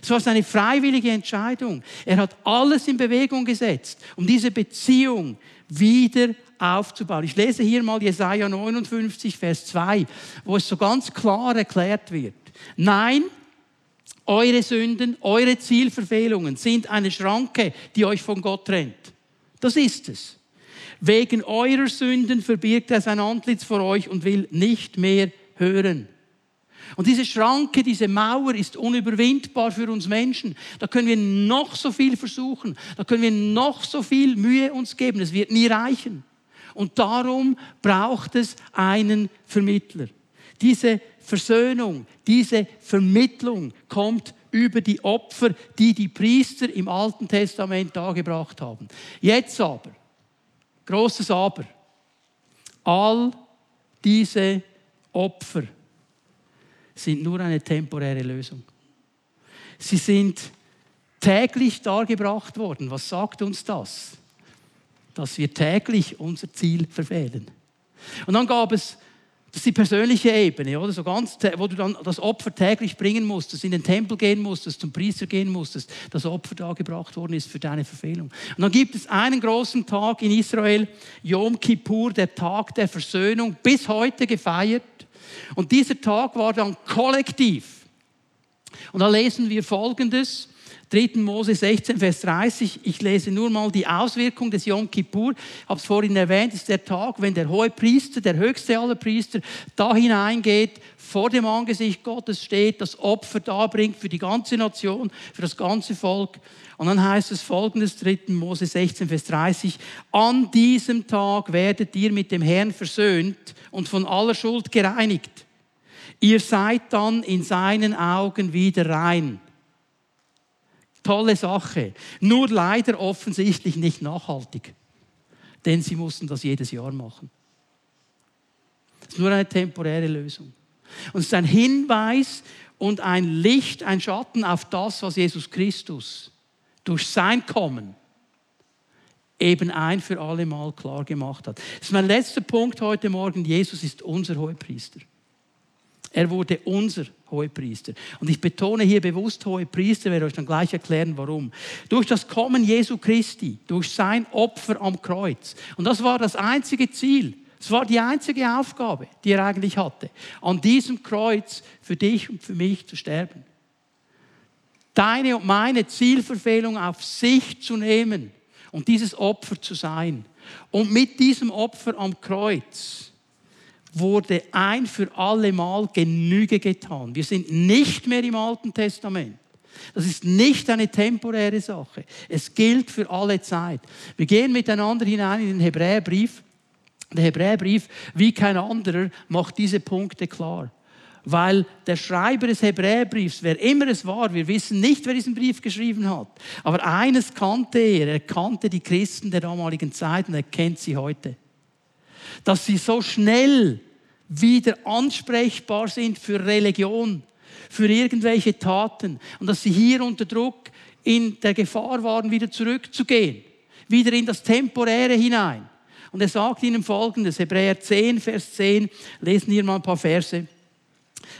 Es war seine freiwillige Entscheidung. Er hat alles in Bewegung gesetzt, um diese Beziehung wieder aufzubauen. Ich lese hier mal Jesaja 59, Vers 2, wo es so ganz klar erklärt wird. Nein, eure Sünden, eure Zielverfehlungen sind eine Schranke, die euch von Gott trennt. Das ist es. Wegen eurer Sünden verbirgt er sein Antlitz vor euch und will nicht mehr hören. Und diese Schranke, diese Mauer ist unüberwindbar für uns Menschen. Da können wir noch so viel versuchen, da können wir noch so viel Mühe uns geben. Es wird nie reichen. Und darum braucht es einen Vermittler. Diese Versöhnung, diese Vermittlung kommt über die Opfer, die die Priester im Alten Testament dargebracht haben. Jetzt aber, großes Aber, all diese Opfer sind nur eine temporäre Lösung. Sie sind täglich dargebracht worden. Was sagt uns das? Dass wir täglich unser Ziel verfehlen. Und dann gab es das ist die persönliche Ebene, oder? So ganz, wo du dann das Opfer täglich bringen musstest, in den Tempel gehen musstest, zum Priester gehen musstest, das Opfer da gebracht worden ist für deine Verfehlung. Und dann gibt es einen großen Tag in Israel, Yom Kippur, der Tag der Versöhnung, bis heute gefeiert. Und dieser Tag war dann kollektiv. Und da lesen wir Folgendes. 3. Mose 16, Vers 30. Ich lese nur mal die Auswirkung des Yom Kippur. Ich habe es vorhin erwähnt, ist der Tag, wenn der hohe Priester, der höchste aller Priester, da hineingeht, vor dem Angesicht Gottes steht, das Opfer darbringt für die ganze Nation, für das ganze Volk. Und dann heißt es folgendes, 3. Mose 16, Vers 30. An diesem Tag werdet ihr mit dem Herrn versöhnt und von aller Schuld gereinigt. Ihr seid dann in seinen Augen wieder rein. Tolle Sache. Nur leider offensichtlich nicht nachhaltig. Denn sie mussten das jedes Jahr machen. Das ist nur eine temporäre Lösung. Und es ist ein Hinweis und ein Licht, ein Schatten auf das, was Jesus Christus durch sein Kommen eben ein für alle Mal klar gemacht hat. Das ist mein letzter Punkt heute Morgen. Jesus ist unser Hohepriester. Er wurde unser Hohepriester. Und ich betone hier bewusst Hohepriester, werde euch dann gleich erklären, warum. Durch das Kommen Jesu Christi, durch sein Opfer am Kreuz. Und das war das einzige Ziel. Es war die einzige Aufgabe, die er eigentlich hatte. An diesem Kreuz für dich und für mich zu sterben. Deine und meine Zielverfehlung auf sich zu nehmen und dieses Opfer zu sein. Und mit diesem Opfer am Kreuz wurde ein für alle Mal Genüge getan. Wir sind nicht mehr im Alten Testament. Das ist nicht eine temporäre Sache. Es gilt für alle Zeit. Wir gehen miteinander hinein in den Hebräerbrief. Der Hebräerbrief, wie kein anderer, macht diese Punkte klar. Weil der Schreiber des Hebräerbriefs, wer immer es war, wir wissen nicht, wer diesen Brief geschrieben hat. Aber eines kannte er. Er kannte die Christen der damaligen Zeit und er kennt sie heute dass sie so schnell wieder ansprechbar sind für Religion, für irgendwelche Taten und dass sie hier unter Druck in der Gefahr waren, wieder zurückzugehen, wieder in das Temporäre hinein. Und er sagt ihnen folgendes, Hebräer 10, Vers 10, lesen hier mal ein paar Verse.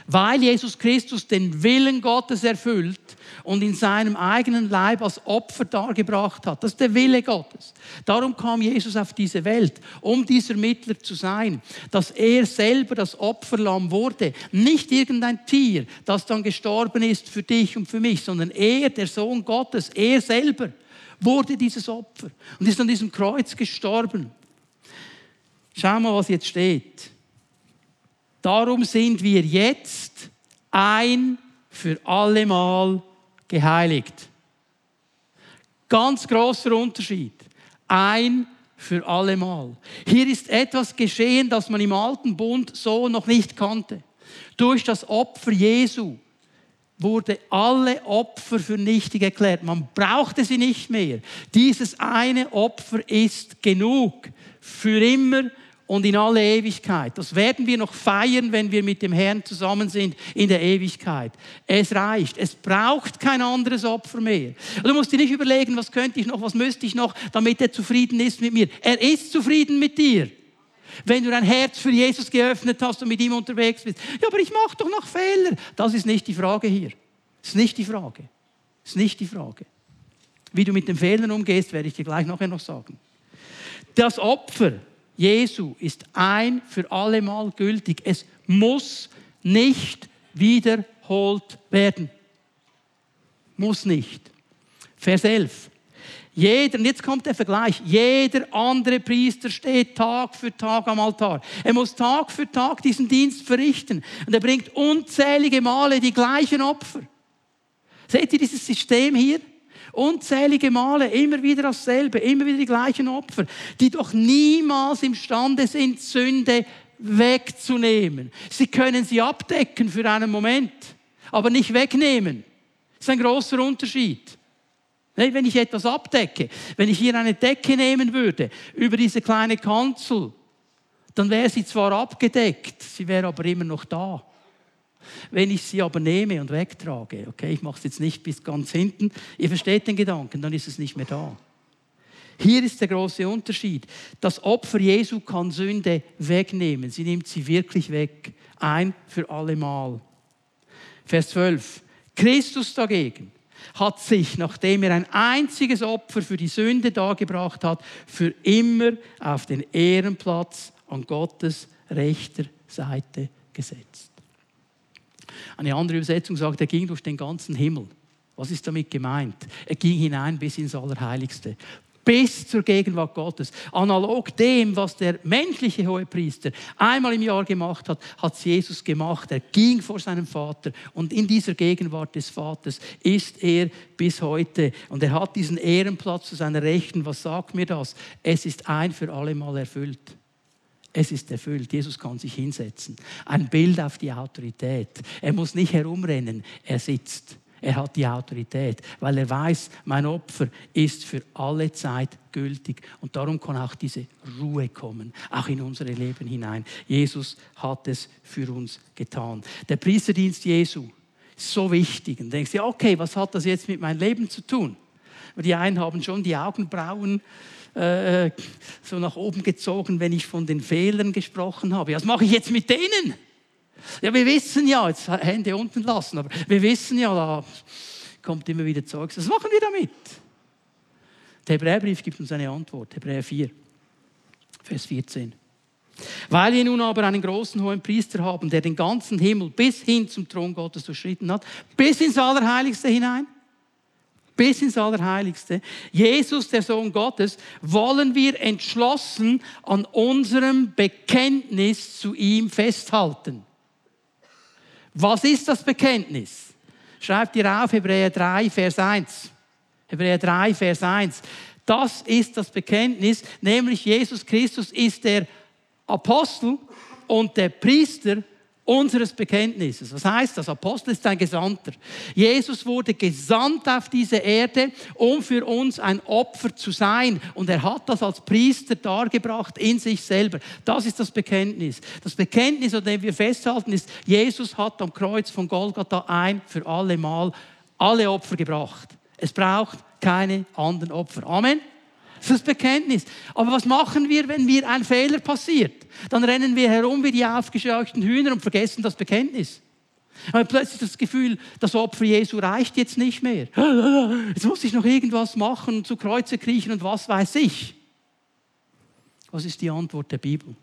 Weil Jesus Christus den Willen Gottes erfüllt und in seinem eigenen Leib als Opfer dargebracht hat. Das ist der Wille Gottes. Darum kam Jesus auf diese Welt, um dieser Mittler zu sein, dass er selber das Opferlamm wurde. Nicht irgendein Tier, das dann gestorben ist für dich und für mich, sondern er, der Sohn Gottes, er selber wurde dieses Opfer und ist an diesem Kreuz gestorben. Schau mal, was jetzt steht. Darum sind wir jetzt ein für allemal geheiligt. Ganz großer Unterschied. Ein für allemal. Hier ist etwas geschehen, das man im alten Bund so noch nicht kannte. Durch das Opfer Jesu wurde alle Opfer für nichtig erklärt. Man brauchte sie nicht mehr. Dieses eine Opfer ist genug für immer und in alle Ewigkeit. Das werden wir noch feiern, wenn wir mit dem Herrn zusammen sind in der Ewigkeit. Es reicht. Es braucht kein anderes Opfer mehr. Du musst dir nicht überlegen, was könnte ich noch, was müsste ich noch, damit er zufrieden ist mit mir. Er ist zufrieden mit dir. Wenn du dein Herz für Jesus geöffnet hast und mit ihm unterwegs bist. Ja, aber ich mache doch noch Fehler. Das ist nicht die Frage hier. Das ist nicht die Frage. Das ist nicht die Frage. Wie du mit den Fehlern umgehst, werde ich dir gleich nachher noch sagen. Das Opfer, Jesu ist ein für alle Mal gültig. Es muss nicht wiederholt werden. Muss nicht. Vers 11. Jeder, und jetzt kommt der Vergleich, jeder andere Priester steht Tag für Tag am Altar. Er muss Tag für Tag diesen Dienst verrichten. Und er bringt unzählige Male die gleichen Opfer. Seht ihr dieses System hier? Unzählige Male, immer wieder dasselbe, immer wieder die gleichen Opfer, die doch niemals imstande sind, Sünde wegzunehmen. Sie können sie abdecken für einen Moment, aber nicht wegnehmen. Das ist ein großer Unterschied. Wenn ich etwas abdecke, wenn ich hier eine Decke nehmen würde über diese kleine Kanzel, dann wäre sie zwar abgedeckt, sie wäre aber immer noch da. Wenn ich sie aber nehme und wegtrage, okay, ich mache es jetzt nicht bis ganz hinten, ihr versteht den Gedanken, dann ist es nicht mehr da. Hier ist der große Unterschied. Das Opfer Jesu kann Sünde wegnehmen. Sie nimmt sie wirklich weg. Ein für alle Mal. Vers 12. Christus dagegen hat sich, nachdem er ein einziges Opfer für die Sünde dargebracht hat, für immer auf den Ehrenplatz an Gottes rechter Seite gesetzt. Eine andere Übersetzung sagt, er ging durch den ganzen Himmel. Was ist damit gemeint? Er ging hinein bis ins Allerheiligste, bis zur Gegenwart Gottes. Analog dem, was der menschliche Hohepriester einmal im Jahr gemacht hat, hat Jesus gemacht. Er ging vor seinem Vater und in dieser Gegenwart des Vaters ist er bis heute. Und er hat diesen Ehrenplatz zu seiner Rechten. Was sagt mir das? Es ist ein für alle Mal erfüllt. Es ist erfüllt. Jesus kann sich hinsetzen. Ein Bild auf die Autorität. Er muss nicht herumrennen. Er sitzt. Er hat die Autorität, weil er weiß, mein Opfer ist für alle Zeit gültig. Und darum kann auch diese Ruhe kommen, auch in unser Leben hinein. Jesus hat es für uns getan. Der Priesterdienst Jesu ist so wichtig. Und denkst du, okay, was hat das jetzt mit meinem Leben zu tun? Die einen haben schon die Augenbrauen äh, so nach oben gezogen, wenn ich von den Fehlern gesprochen habe. Was mache ich jetzt mit denen? Ja, wir wissen ja, jetzt Hände unten lassen, aber wir wissen ja, da kommt immer wieder Zeugs. Was machen wir damit? Der Hebräerbrief gibt uns eine Antwort, Hebräer 4, Vers 14. Weil wir nun aber einen großen hohen Priester haben, der den ganzen Himmel bis hin zum Thron Gottes durchschritten hat, bis ins Allerheiligste hinein, bis ins Allerheiligste. Jesus, der Sohn Gottes, wollen wir entschlossen an unserem Bekenntnis zu ihm festhalten. Was ist das Bekenntnis? Schreibt ihr auf Hebräer 3, Vers 1. Hebräer 3, Vers 1. Das ist das Bekenntnis, nämlich Jesus Christus ist der Apostel und der Priester unseres Bekenntnisses. Was heißt das? Apostel ist ein Gesandter. Jesus wurde gesandt auf diese Erde, um für uns ein Opfer zu sein. Und er hat das als Priester dargebracht in sich selber. Das ist das Bekenntnis. Das Bekenntnis, an dem wir festhalten, ist, Jesus hat am Kreuz von Golgatha ein für alle Mal alle Opfer gebracht. Es braucht keine anderen Opfer. Amen. Das Bekenntnis. Aber was machen wir, wenn mir ein Fehler passiert? Dann rennen wir herum wie die aufgescheuchten Hühner und vergessen das Bekenntnis. Aber plötzlich das Gefühl, das Opfer Jesu reicht jetzt nicht mehr. Jetzt muss ich noch irgendwas machen, zu Kreuze kriechen und was weiß ich. Was ist die Antwort der Bibel?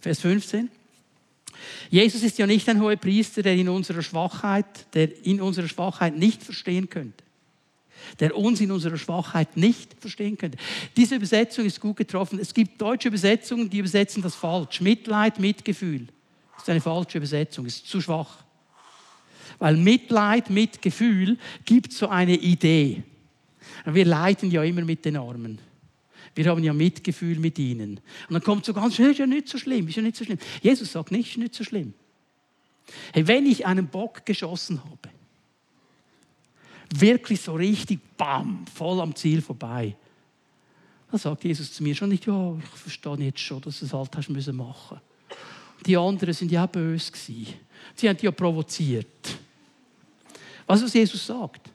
Vers 15. Jesus ist ja nicht ein hoher Priester, der in unserer Schwachheit, der in unserer Schwachheit nicht verstehen könnte. Der uns in unserer Schwachheit nicht verstehen könnte. Diese Übersetzung ist gut getroffen. Es gibt deutsche Übersetzungen, die übersetzen das falsch. Mitleid, Mitgefühl. Das ist eine falsche Übersetzung, ist zu schwach. Weil Mitleid, Mitgefühl gibt so eine Idee. Wir leiden ja immer mit den Armen. Wir haben ja Mitgefühl mit ihnen. Und dann kommt so ganz schnell, ist ja nicht so schlimm, ist ja nicht so schlimm. Jesus sagt nicht, ist nicht so schlimm. Hey, wenn ich einen Bock geschossen habe, wirklich so richtig, bam, voll am Ziel vorbei, dann sagt Jesus zu mir schon nicht, ja, ich verstehe jetzt schon, dass du es halt hast müssen machen. Die anderen sind ja auch böse gewesen. Sie haben dich ja provoziert. Was, was Jesus sagt?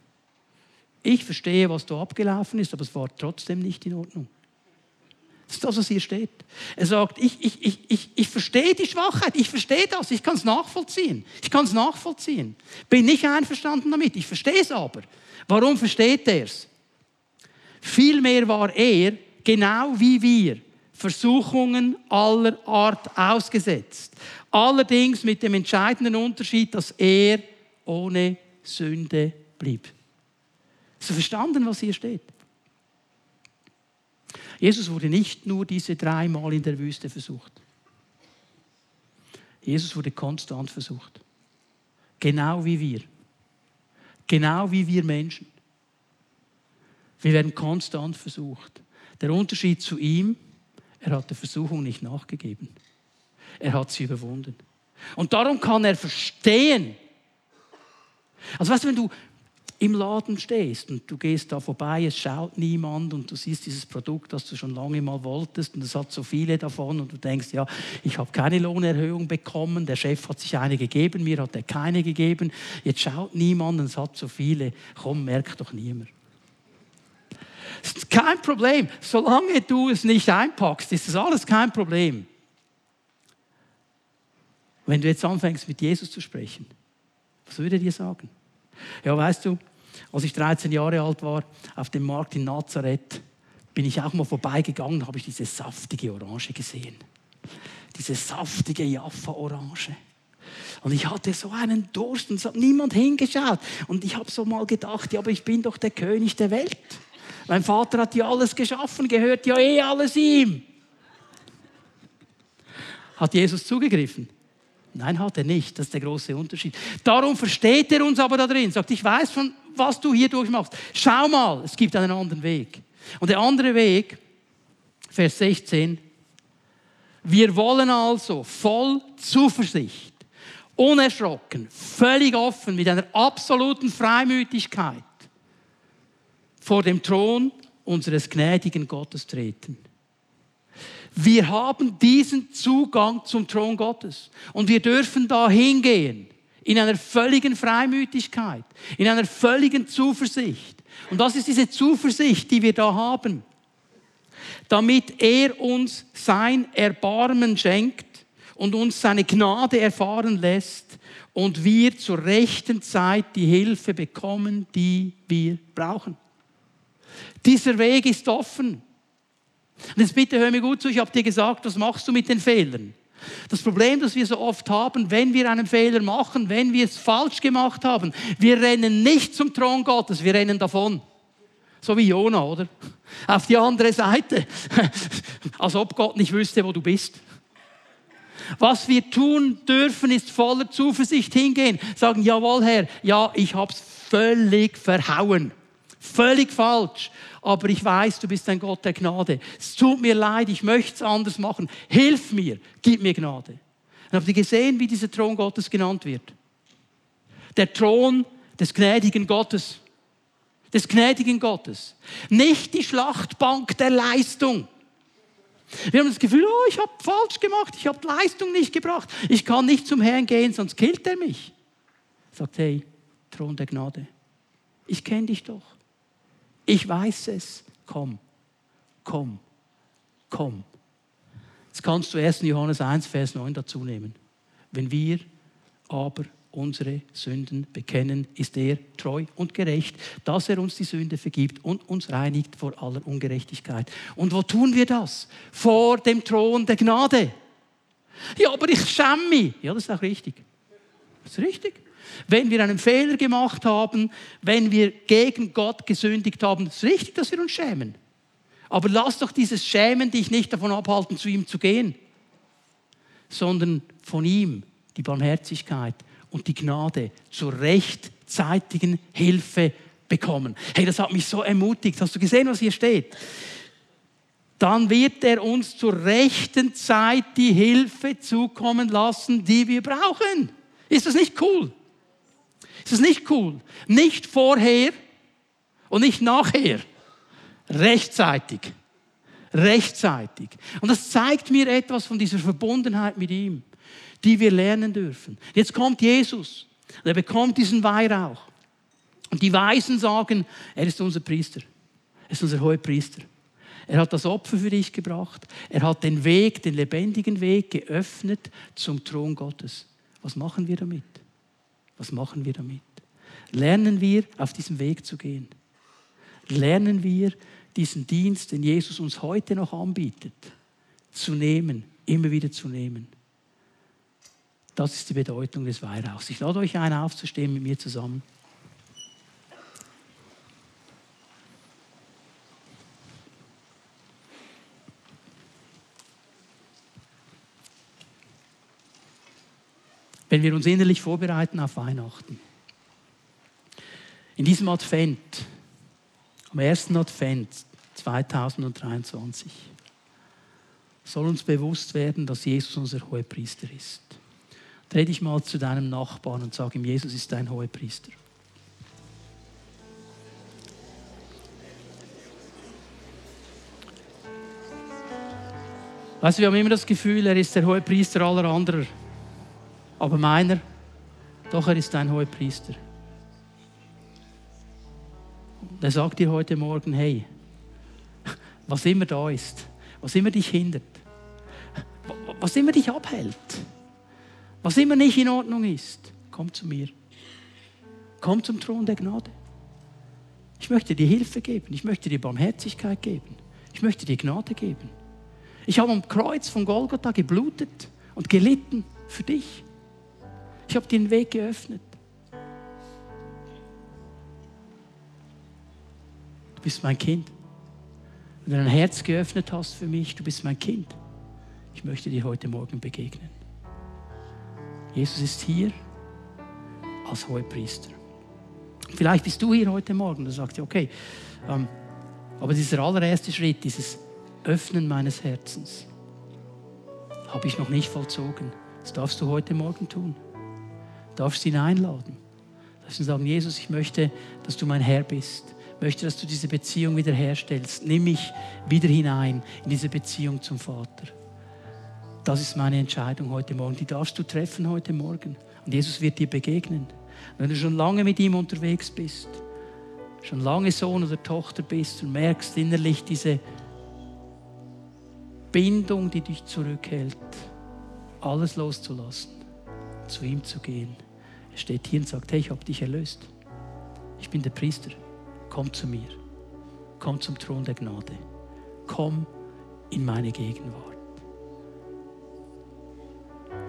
Ich verstehe, was da abgelaufen ist, aber es war trotzdem nicht in Ordnung. Das ist das, was hier steht. Er sagt, ich, ich, ich, ich, ich verstehe die Schwachheit, ich verstehe das, ich kann es nachvollziehen. Ich kann es nachvollziehen. Bin nicht einverstanden damit, ich verstehe es aber. Warum versteht er es? Vielmehr war er, genau wie wir, Versuchungen aller Art ausgesetzt. Allerdings mit dem entscheidenden Unterschied, dass er ohne Sünde blieb. Hast du verstanden, was hier steht? Jesus wurde nicht nur diese dreimal in der Wüste versucht. Jesus wurde konstant versucht. Genau wie wir. Genau wie wir Menschen. Wir werden konstant versucht. Der Unterschied zu ihm, er hat der Versuchung nicht nachgegeben. Er hat sie überwunden. Und darum kann er verstehen. Also weißt du, wenn du, im Laden stehst und du gehst da vorbei, es schaut niemand und du siehst dieses Produkt, das du schon lange mal wolltest und es hat so viele davon und du denkst, ja, ich habe keine Lohnerhöhung bekommen, der Chef hat sich eine gegeben, mir hat er keine gegeben, jetzt schaut niemand und es hat so viele, komm, merkt doch niemand. Ist kein Problem, solange du es nicht einpackst, ist das alles kein Problem. Wenn du jetzt anfängst mit Jesus zu sprechen, was würde er dir sagen? Ja, weißt du, als ich 13 Jahre alt war, auf dem Markt in Nazareth, bin ich auch mal vorbeigegangen, habe ich diese saftige Orange gesehen. Diese saftige Jaffa-Orange. Und ich hatte so einen Durst und es hat niemand hingeschaut. Und ich habe so mal gedacht, ja, aber ich bin doch der König der Welt. Mein Vater hat ja alles geschaffen, gehört ja eh alles ihm. Hat Jesus zugegriffen? Nein, hat er nicht. Das ist der große Unterschied. Darum versteht er uns aber da drin. Sagt, ich weiß von was du hier durchmachst. Schau mal, es gibt einen anderen Weg. Und der andere Weg, Vers 16, wir wollen also voll Zuversicht, unerschrocken, völlig offen, mit einer absoluten Freimütigkeit vor dem Thron unseres gnädigen Gottes treten. Wir haben diesen Zugang zum Thron Gottes und wir dürfen da hingehen in einer völligen Freimütigkeit, in einer völligen Zuversicht. Und das ist diese Zuversicht, die wir da haben, damit er uns sein Erbarmen schenkt und uns seine Gnade erfahren lässt und wir zur rechten Zeit die Hilfe bekommen, die wir brauchen. Dieser Weg ist offen. Und jetzt bitte hör mir gut zu, ich habe dir gesagt, was machst du mit den Fehlern? Das Problem, das wir so oft haben, wenn wir einen Fehler machen, wenn wir es falsch gemacht haben, wir rennen nicht zum Thron Gottes, wir rennen davon. So wie Jona, oder? Auf die andere Seite. Als ob Gott nicht wüsste, wo du bist. Was wir tun dürfen, ist voller Zuversicht hingehen. Sagen, jawohl, Herr, ja, ich habe es völlig verhauen. Völlig falsch. Aber ich weiß, du bist ein Gott der Gnade. Es tut mir leid, ich möchte es anders machen. Hilf mir, gib mir Gnade. Und habt ihr gesehen, wie dieser Thron Gottes genannt wird? Der Thron des gnädigen Gottes. Des gnädigen Gottes. Nicht die Schlachtbank der Leistung. Wir haben das Gefühl, oh, ich habe falsch gemacht, ich habe Leistung nicht gebracht. Ich kann nicht zum Herrn gehen, sonst killt er mich. Sagt, hey, Thron der Gnade. Ich kenne dich doch. Ich weiß es. Komm, komm, komm. Jetzt kannst du 1. Johannes 1, Vers 9 dazu nehmen. Wenn wir aber unsere Sünden bekennen, ist er treu und gerecht, dass er uns die Sünde vergibt und uns reinigt vor aller Ungerechtigkeit. Und wo tun wir das? Vor dem Thron der Gnade. Ja, aber ich schäme mich. Ja, das ist auch richtig. Das ist richtig. Wenn wir einen Fehler gemacht haben, wenn wir gegen Gott gesündigt haben, ist es richtig, dass wir uns schämen. Aber lass doch dieses Schämen dich nicht davon abhalten, zu ihm zu gehen, sondern von ihm die Barmherzigkeit und die Gnade zur rechtzeitigen Hilfe bekommen. Hey, das hat mich so ermutigt. Hast du gesehen, was hier steht? Dann wird er uns zur rechten Zeit die Hilfe zukommen lassen, die wir brauchen. Ist das nicht cool? Ist das nicht cool? Nicht vorher und nicht nachher. Rechtzeitig. Rechtzeitig. Und das zeigt mir etwas von dieser Verbundenheit mit ihm, die wir lernen dürfen. Jetzt kommt Jesus. Er bekommt diesen Weihrauch. Und die Weisen sagen, er ist unser Priester. Er ist unser hoher Priester. Er hat das Opfer für dich gebracht. Er hat den Weg, den lebendigen Weg geöffnet zum Thron Gottes. Was machen wir damit? Was machen wir damit? Lernen wir, auf diesem Weg zu gehen? Lernen wir, diesen Dienst, den Jesus uns heute noch anbietet, zu nehmen, immer wieder zu nehmen? Das ist die Bedeutung des Weihrauchs. Ich lade euch ein, aufzustehen mit mir zusammen. Wenn wir uns innerlich vorbereiten auf Weihnachten. In diesem Advent, am ersten Advent 2023, soll uns bewusst werden, dass Jesus unser Hohepriester ist. Dreh dich mal zu deinem Nachbarn und sag ihm, Jesus ist dein Hohepriester. Weißt du, wir haben immer das Gefühl, er ist der Hohepriester aller anderen. Aber meiner, doch er ist ein hoher Priester. Und er sagt dir heute Morgen, hey, was immer da ist, was immer dich hindert, was immer dich abhält, was immer nicht in Ordnung ist, komm zu mir. Komm zum Thron der Gnade. Ich möchte dir Hilfe geben, ich möchte dir Barmherzigkeit geben, ich möchte dir Gnade geben. Ich habe am Kreuz von Golgotha geblutet und gelitten für dich. Ich habe den Weg geöffnet. Du bist mein Kind. Wenn du dein Herz geöffnet hast für mich, du bist mein Kind. Ich möchte dir heute Morgen begegnen. Jesus ist hier als Hohepriester. Vielleicht bist du hier heute Morgen und sagst, okay, ähm, aber dieser allererste Schritt, dieses Öffnen meines Herzens, habe ich noch nicht vollzogen. Das darfst du heute Morgen tun darfst ihn einladen. Darfst ihn sagen, Jesus, ich möchte, dass du mein Herr bist. Ich möchte, dass du diese Beziehung wiederherstellst. Nimm mich wieder hinein in diese Beziehung zum Vater. Das ist meine Entscheidung heute Morgen. Die darfst du treffen heute Morgen. Und Jesus wird dir begegnen. Wenn du schon lange mit ihm unterwegs bist, schon lange Sohn oder Tochter bist und merkst innerlich diese Bindung, die dich zurückhält, alles loszulassen, zu ihm zu gehen. Er steht hier und sagt, hey, ich habe dich erlöst. Ich bin der Priester. Komm zu mir. Komm zum Thron der Gnade. Komm in meine Gegenwart.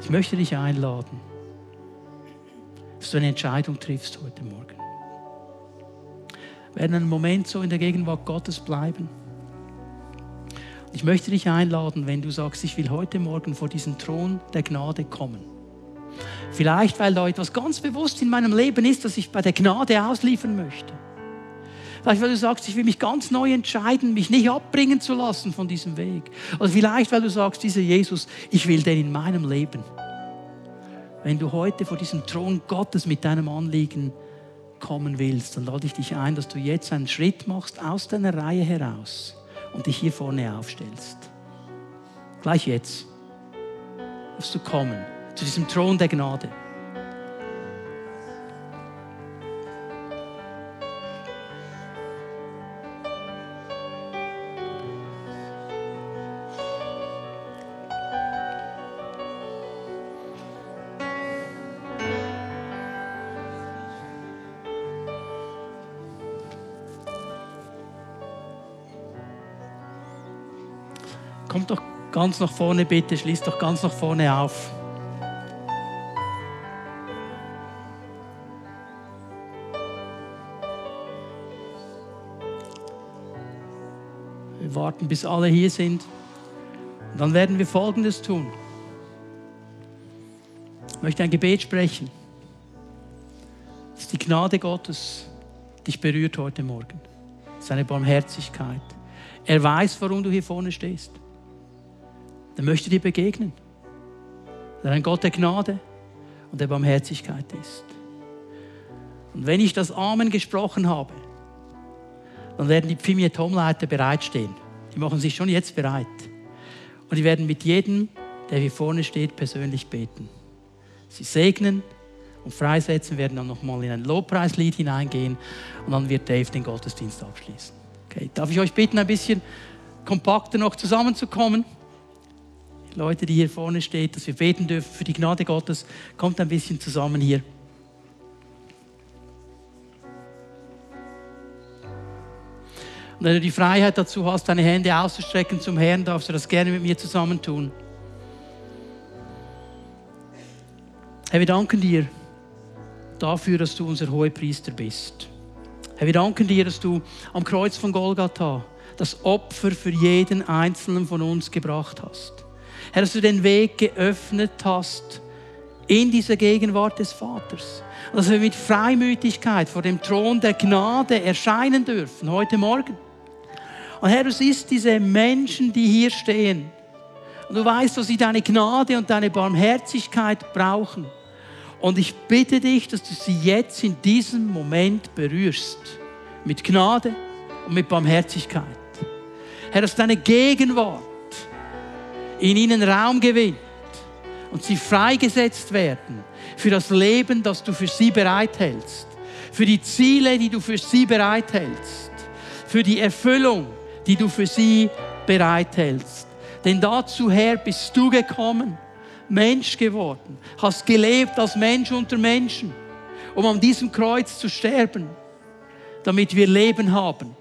Ich möchte dich einladen, dass du eine Entscheidung triffst heute Morgen. Wir werden einen Moment so in der Gegenwart Gottes bleiben. Ich möchte dich einladen, wenn du sagst, ich will heute Morgen vor diesen Thron der Gnade kommen Vielleicht, weil da etwas ganz bewusst in meinem Leben ist, das ich bei der Gnade ausliefern möchte. Vielleicht, weil du sagst, ich will mich ganz neu entscheiden, mich nicht abbringen zu lassen von diesem Weg. Oder vielleicht, weil du sagst, dieser Jesus, ich will den in meinem Leben. Wenn du heute vor diesem Thron Gottes mit deinem Anliegen kommen willst, dann lade ich dich ein, dass du jetzt einen Schritt machst aus deiner Reihe heraus und dich hier vorne aufstellst. Gleich jetzt wirst du kommen zu diesem Thron der Gnade. kommt doch ganz nach vorne bitte, schließt doch ganz nach vorne auf. Warten, bis alle hier sind. Und dann werden wir Folgendes tun. Ich möchte ein Gebet sprechen, dass die Gnade Gottes dich berührt heute Morgen. Seine Barmherzigkeit. Er weiß, warum du hier vorne stehst. Er möchte dir begegnen. Er ein Gott der Gnade und der Barmherzigkeit ist. Und wenn ich das Amen gesprochen habe, dann werden die Pfimiet-Home-Leiter bereitstehen. Die machen sich schon jetzt bereit. Und die werden mit jedem, der hier vorne steht, persönlich beten. Sie segnen und freisetzen, werden dann nochmal in ein Lobpreislied hineingehen und dann wird Dave den Gottesdienst abschließen. Okay. Darf ich euch bitten, ein bisschen kompakter noch zusammenzukommen? Die Leute, die hier vorne stehen, dass wir beten dürfen für die Gnade Gottes, kommt ein bisschen zusammen hier. Und wenn du die Freiheit dazu hast, deine Hände auszustrecken zum Herrn, darfst du das gerne mit mir zusammen tun. Herr, wir danken dir dafür, dass du unser Hohepriester bist. Herr, wir danken dir, dass du am Kreuz von Golgatha das Opfer für jeden Einzelnen von uns gebracht hast. Herr, dass du den Weg geöffnet hast in dieser Gegenwart des Vaters. Dass wir mit Freimütigkeit vor dem Thron der Gnade erscheinen dürfen heute Morgen. Und Herr, du siehst diese Menschen, die hier stehen. Und du weißt, dass sie deine Gnade und deine Barmherzigkeit brauchen. Und ich bitte dich, dass du sie jetzt in diesem Moment berührst. Mit Gnade und mit Barmherzigkeit. Herr, dass deine Gegenwart in ihnen Raum gewinnt und sie freigesetzt werden für das Leben, das du für sie bereithältst. Für die Ziele, die du für sie bereithältst. Für die Erfüllung die du für sie bereithältst. Denn dazu, Herr, bist du gekommen, Mensch geworden, hast gelebt als Mensch unter Menschen, um an diesem Kreuz zu sterben, damit wir Leben haben.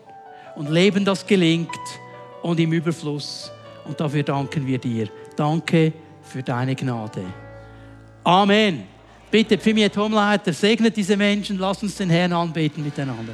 Und Leben, das gelingt und im Überfluss. Und dafür danken wir dir. Danke für deine Gnade. Amen. Bitte, Pfimiet Homleiter, segnet diese Menschen, lass uns den Herrn anbeten miteinander.